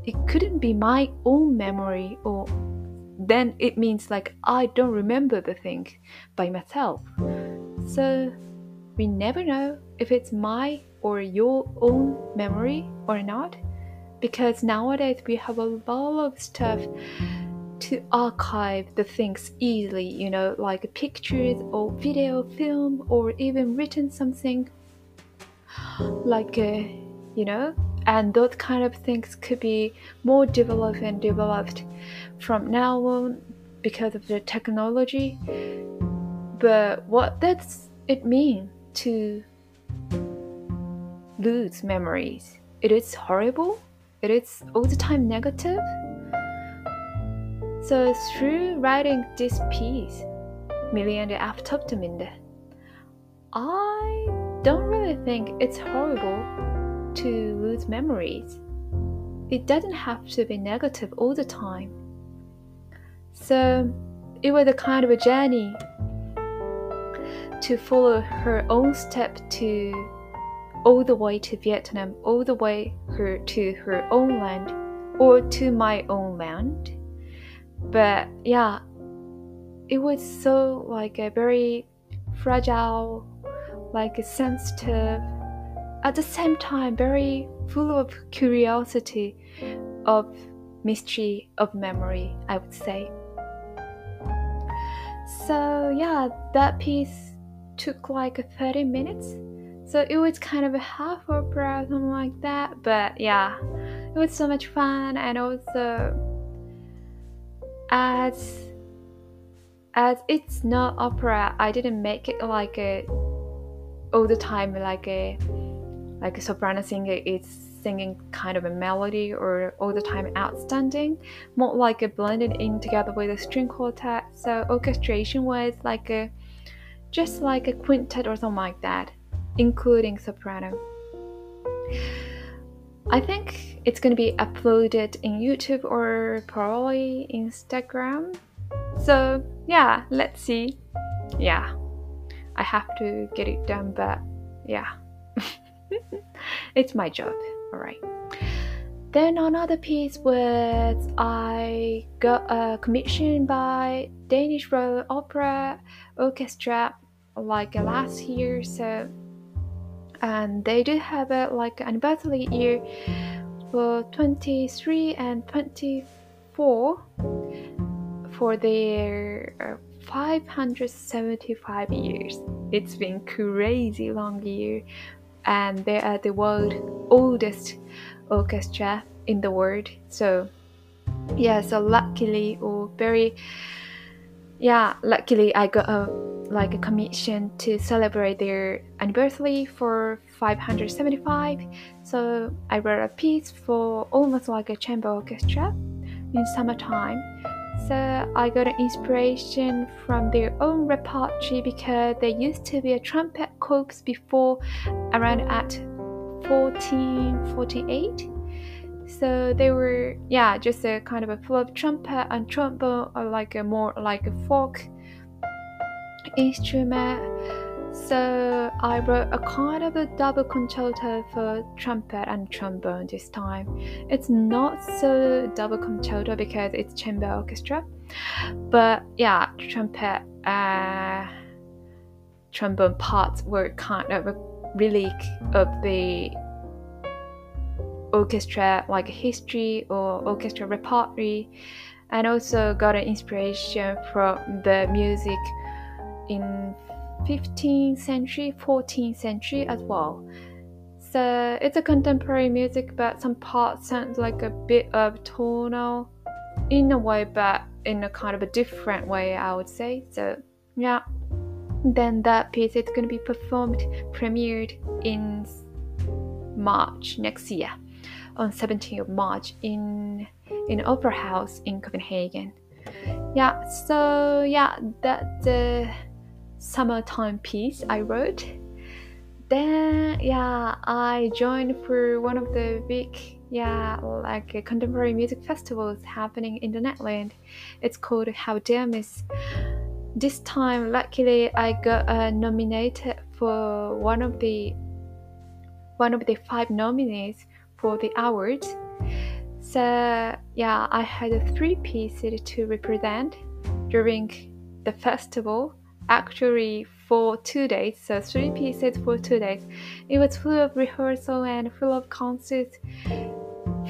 it couldn't be my own memory, or then it means like I don't remember the thing by myself. So we never know if it's my or your own memory or not, because nowadays we have a lot of stuff to archive the things easily, you know, like pictures or video, film, or even written something like, uh, you know, and those kind of things could be more developed and developed from now on because of the technology. But what does it mean to lose memories? It is horrible. It is all the time negative so through writing this piece, Million Aftertopterminde, I don't really think it's horrible to lose memories. It doesn't have to be negative all the time. So it was a kind of a journey to follow her own step to all the way to Vietnam, all the way her to her own land or to my own land but yeah it was so like a very fragile like a sensitive at the same time very full of curiosity of mystery of memory i would say. So yeah that piece took like 30 minutes. So it was kind of a half opera something like that but yeah it was so much fun and also as as it's not opera i didn't make it like a all the time like a like a soprano singer is singing kind of a melody or all the time outstanding more like a blended in together with a string quartet so orchestration was like a just like a quintet or something like that, including soprano. I think it's gonna be uploaded in YouTube or probably Instagram. So yeah, let's see. Yeah, I have to get it done, but yeah, (laughs) it's my job. All right. Then another piece was I got a commission by Danish Royal Opera Orchestra like last year. So and they do have a like anniversary year for 23 and 24 for their uh, 575 years. It's been crazy long year and they are the world oldest orchestra in the world. So yeah, so luckily or very yeah, luckily I got a like a commission to celebrate their anniversary for 575. So I wrote a piece for almost like a chamber orchestra in summertime. So I got an inspiration from their own repertoire because there used to be a trumpet corps before around at 1448. So they were yeah just a kind of a full of trumpet and trombone or like a more like a folk instrument. So I wrote a kind of a double concerto for trumpet and trombone this time. It's not so double concerto because it's chamber orchestra, but yeah, trumpet uh, trombone parts were kind of a relic of the orchestra like history or orchestra repertoire and also got an inspiration from the music in 15th century 14th century as well. So it's a contemporary music but some parts sound like a bit of tonal in a way but in a kind of a different way i would say. So yeah. Then that piece is going to be performed premiered in march next year on 17th of march in in opera house in copenhagen yeah so yeah that the summertime piece I wrote. Then yeah, I joined for one of the big yeah like contemporary music festivals happening in the Netherlands. It's called How Dare Miss. This time, luckily, I got uh, nominated for one of the one of the five nominees for the awards. So yeah, I had three pieces to represent during the festival actually for two days, so three pieces for two days. It was full of rehearsal and full of concerts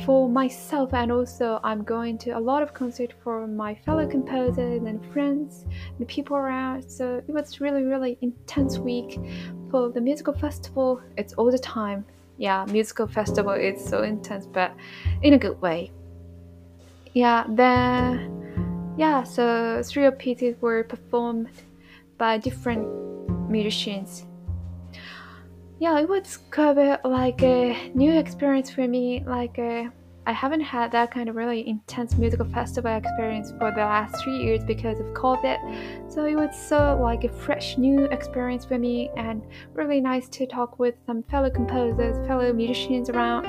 for myself, and also I'm going to a lot of concerts for my fellow composers and friends and people around. So it was really, really intense week for the musical festival. It's all the time. Yeah, musical festival is so intense, but in a good way. Yeah, then yeah, so three pieces were performed by different musicians. Yeah, it was kind of like a new experience for me. Like uh, I haven't had that kind of really intense musical festival experience for the last three years because of COVID. So it was so like a fresh new experience for me and really nice to talk with some fellow composers, fellow musicians around.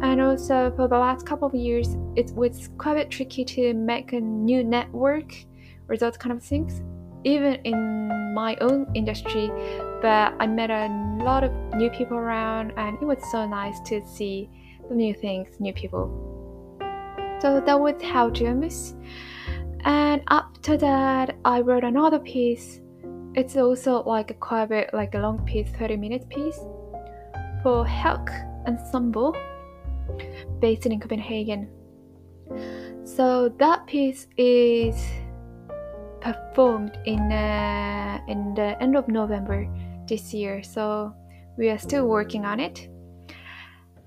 And also for the last couple of years, it was quite a bit tricky to make a new network or those kind of things even in my own industry, but I met a lot of new people around, and it was so nice to see new things, new people. So that was how James. And after that, I wrote another piece. It's also like a quite a bit like a long piece, 30 minute piece for Helk Ensemble based in Copenhagen. So that piece is performed in uh, in the end of November this year. So we are still working on it.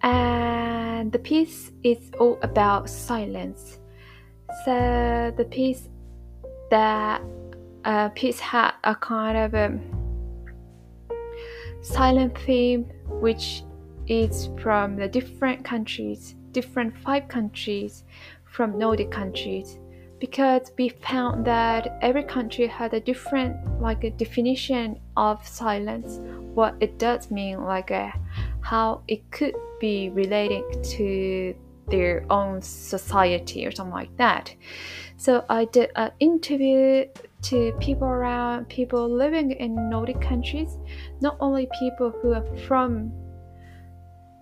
And the piece is all about silence. So the piece that uh, piece had a kind of a silent theme, which is from the different countries, different five countries from Nordic countries because we found that every country had a different like a definition of silence what it does mean like a, how it could be relating to their own society or something like that so i did an interview to people around people living in nordic countries not only people who are from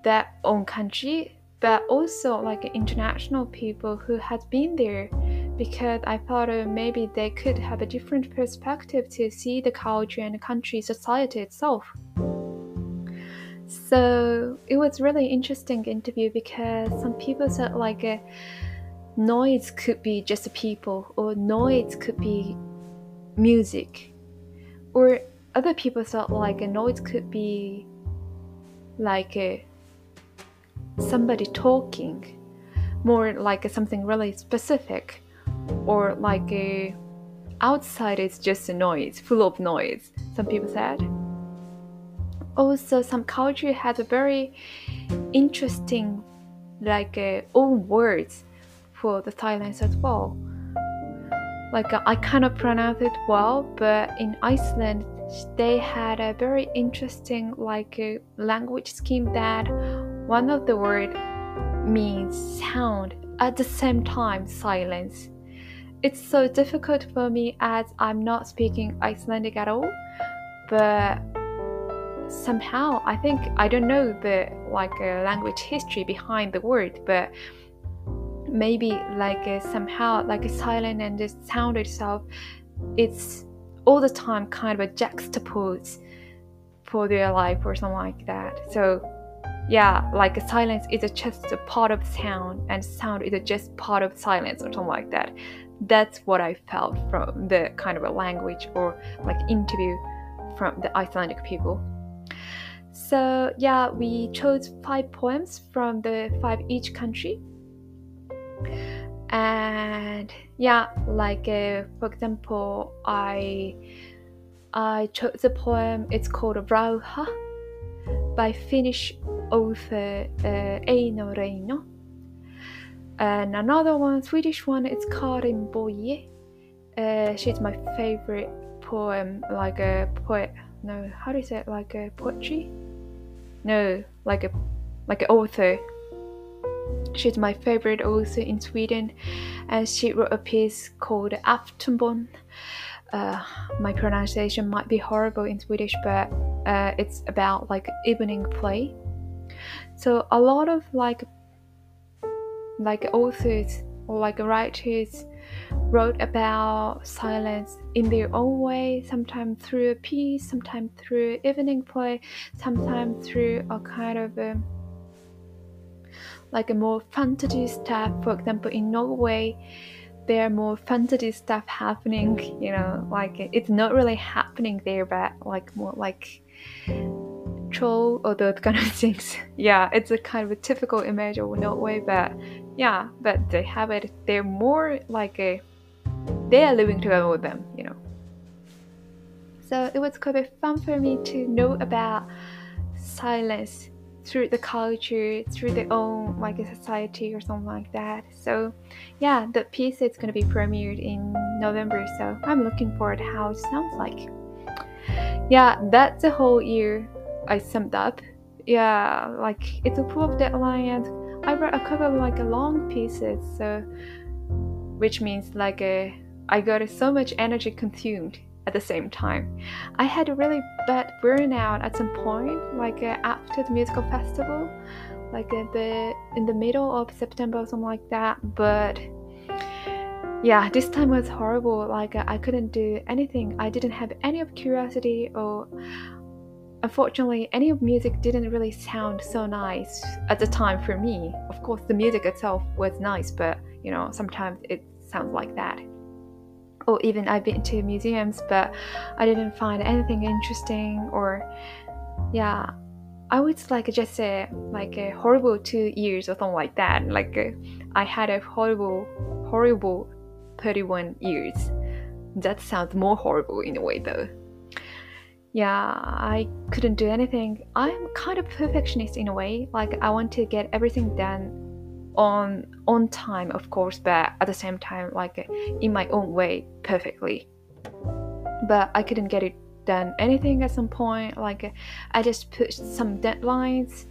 that own country but also like international people who had been there because I thought uh, maybe they could have a different perspective to see the culture and the country society itself. So it was really interesting interview because some people said like a noise could be just people or noise could be music or other people thought like a noise could be like a somebody talking, more like something really specific, or like a outside is just a noise, full of noise, some people said. Also, some culture has a very interesting, like uh, own words for the silence as well. Like uh, I cannot pronounce it well, but in Iceland they had a very interesting like a language scheme that one of the word means sound at the same time silence. It's so difficult for me as I'm not speaking Icelandic at all, but somehow I think I don't know the like uh, language history behind the word, but maybe like uh, somehow like a silent and the sound itself, it's all the time kind of a juxtapose for their life or something like that. So yeah, like a silence is just a part of sound, and sound is just part of silence, or something like that. That's what I felt from the kind of a language or like interview from the Icelandic people. So yeah, we chose five poems from the five each country, and yeah, like uh, for example, I I chose a poem. It's called Rauha by Finnish author uh, Eino Reino. And another one, Swedish one, it's Karin Boye. Uh, she's my favorite poem, like a poet. No, how do you say it? Like a poetry? No, like a like an author. She's my favorite author in Sweden, and she wrote a piece called Aftonbön uh, my pronunciation might be horrible in Swedish, but uh, it's about like evening play. So a lot of like like authors or like writers wrote about silence in their own way, sometimes through a piece, sometimes through evening play, sometimes through a kind of a, um, like a more fantasy stuff. For example, in Norway, there are more fantasy stuff happening you know like it's not really happening there but like more like or those kind of (laughs) things yeah it's a kind of a typical image of Norway but yeah but they have it they're more like a they are living together with them you know so it was quite fun for me to know about silence through the culture, through their own like a society or something like that. So yeah, the piece is gonna be premiered in November, so I'm looking forward to how it sounds like. Yeah, that's the whole year I summed up. Yeah, like it's a full of deadline and I wrote a couple of like long pieces, so which means like a I got so much energy consumed at the same time. I had a really bad burnout at some point, like uh, after the musical festival, like uh, the in the middle of September or something like that. But yeah, this time was horrible. Like uh, I couldn't do anything. I didn't have any of curiosity or. Unfortunately, any music didn't really sound so nice at the time for me. Of course, the music itself was nice, but you know, sometimes it sounds like that or even I've been to museums, but I didn't find anything interesting or yeah. I was like just a like a horrible two years or something like that. Like uh, I had a horrible, horrible 31 years. That sounds more horrible in a way though. Yeah, I couldn't do anything. I'm kind of perfectionist in a way. Like I want to get everything done on on time of course but at the same time like in my own way perfectly but i couldn't get it done anything at some point like i just pushed some deadlines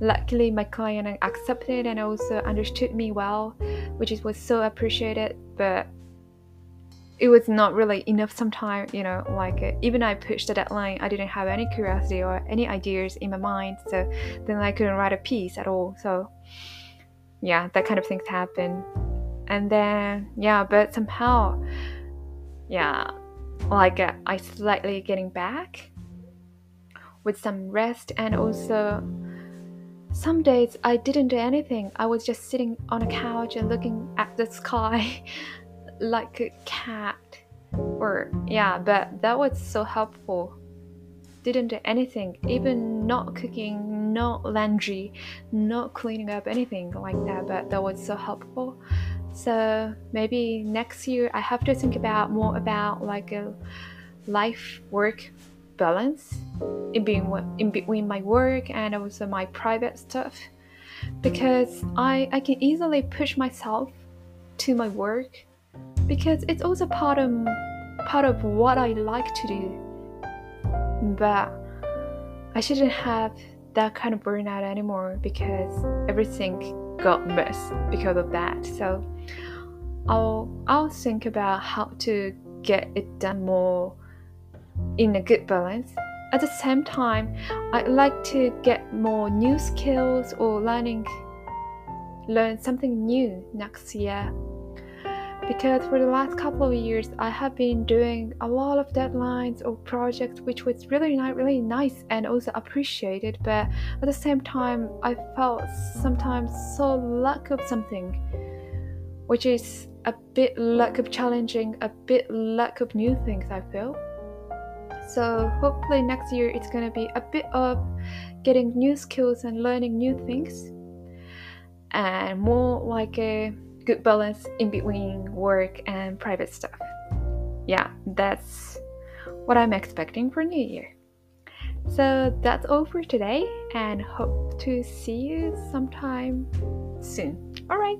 luckily my client accepted and also understood me well which was so appreciated but it was not really enough sometimes you know like uh, even i pushed the deadline i didn't have any curiosity or any ideas in my mind so then i couldn't write a piece at all so yeah that kind of things happen. And then yeah but somehow yeah like uh, i slightly getting back with some rest and also some days i didn't do anything. I was just sitting on a couch and looking at the (laughs) sky like a cat or yeah but that was so helpful. Didn't do anything even not cooking not laundry not cleaning up anything like that but that was so helpful. So maybe next year i have to think about more about like a life work balance in being in between my work and also my private stuff. Because i i can easily push myself to my work because it's also part of part of what I like to do. But I shouldn't have that kind of burnout anymore because everything got messed because of that. So I'll I'll think about how to get it done more in a good balance. At the same time, I'd like to get more new skills or learning learn something new next year because for the last couple of years I have been doing a lot of deadlines or projects which was really not really nice and also appreciated but at the same time I felt sometimes so lack of something which is a bit lack of challenging a bit lack of new things I feel. So hopefully next year it's gonna be a bit of getting new skills and learning new things and more like a good balance in between work and private stuff. Yeah, that's what I'm expecting for New Year. So that's all for today and hope to see you sometime soon. All right.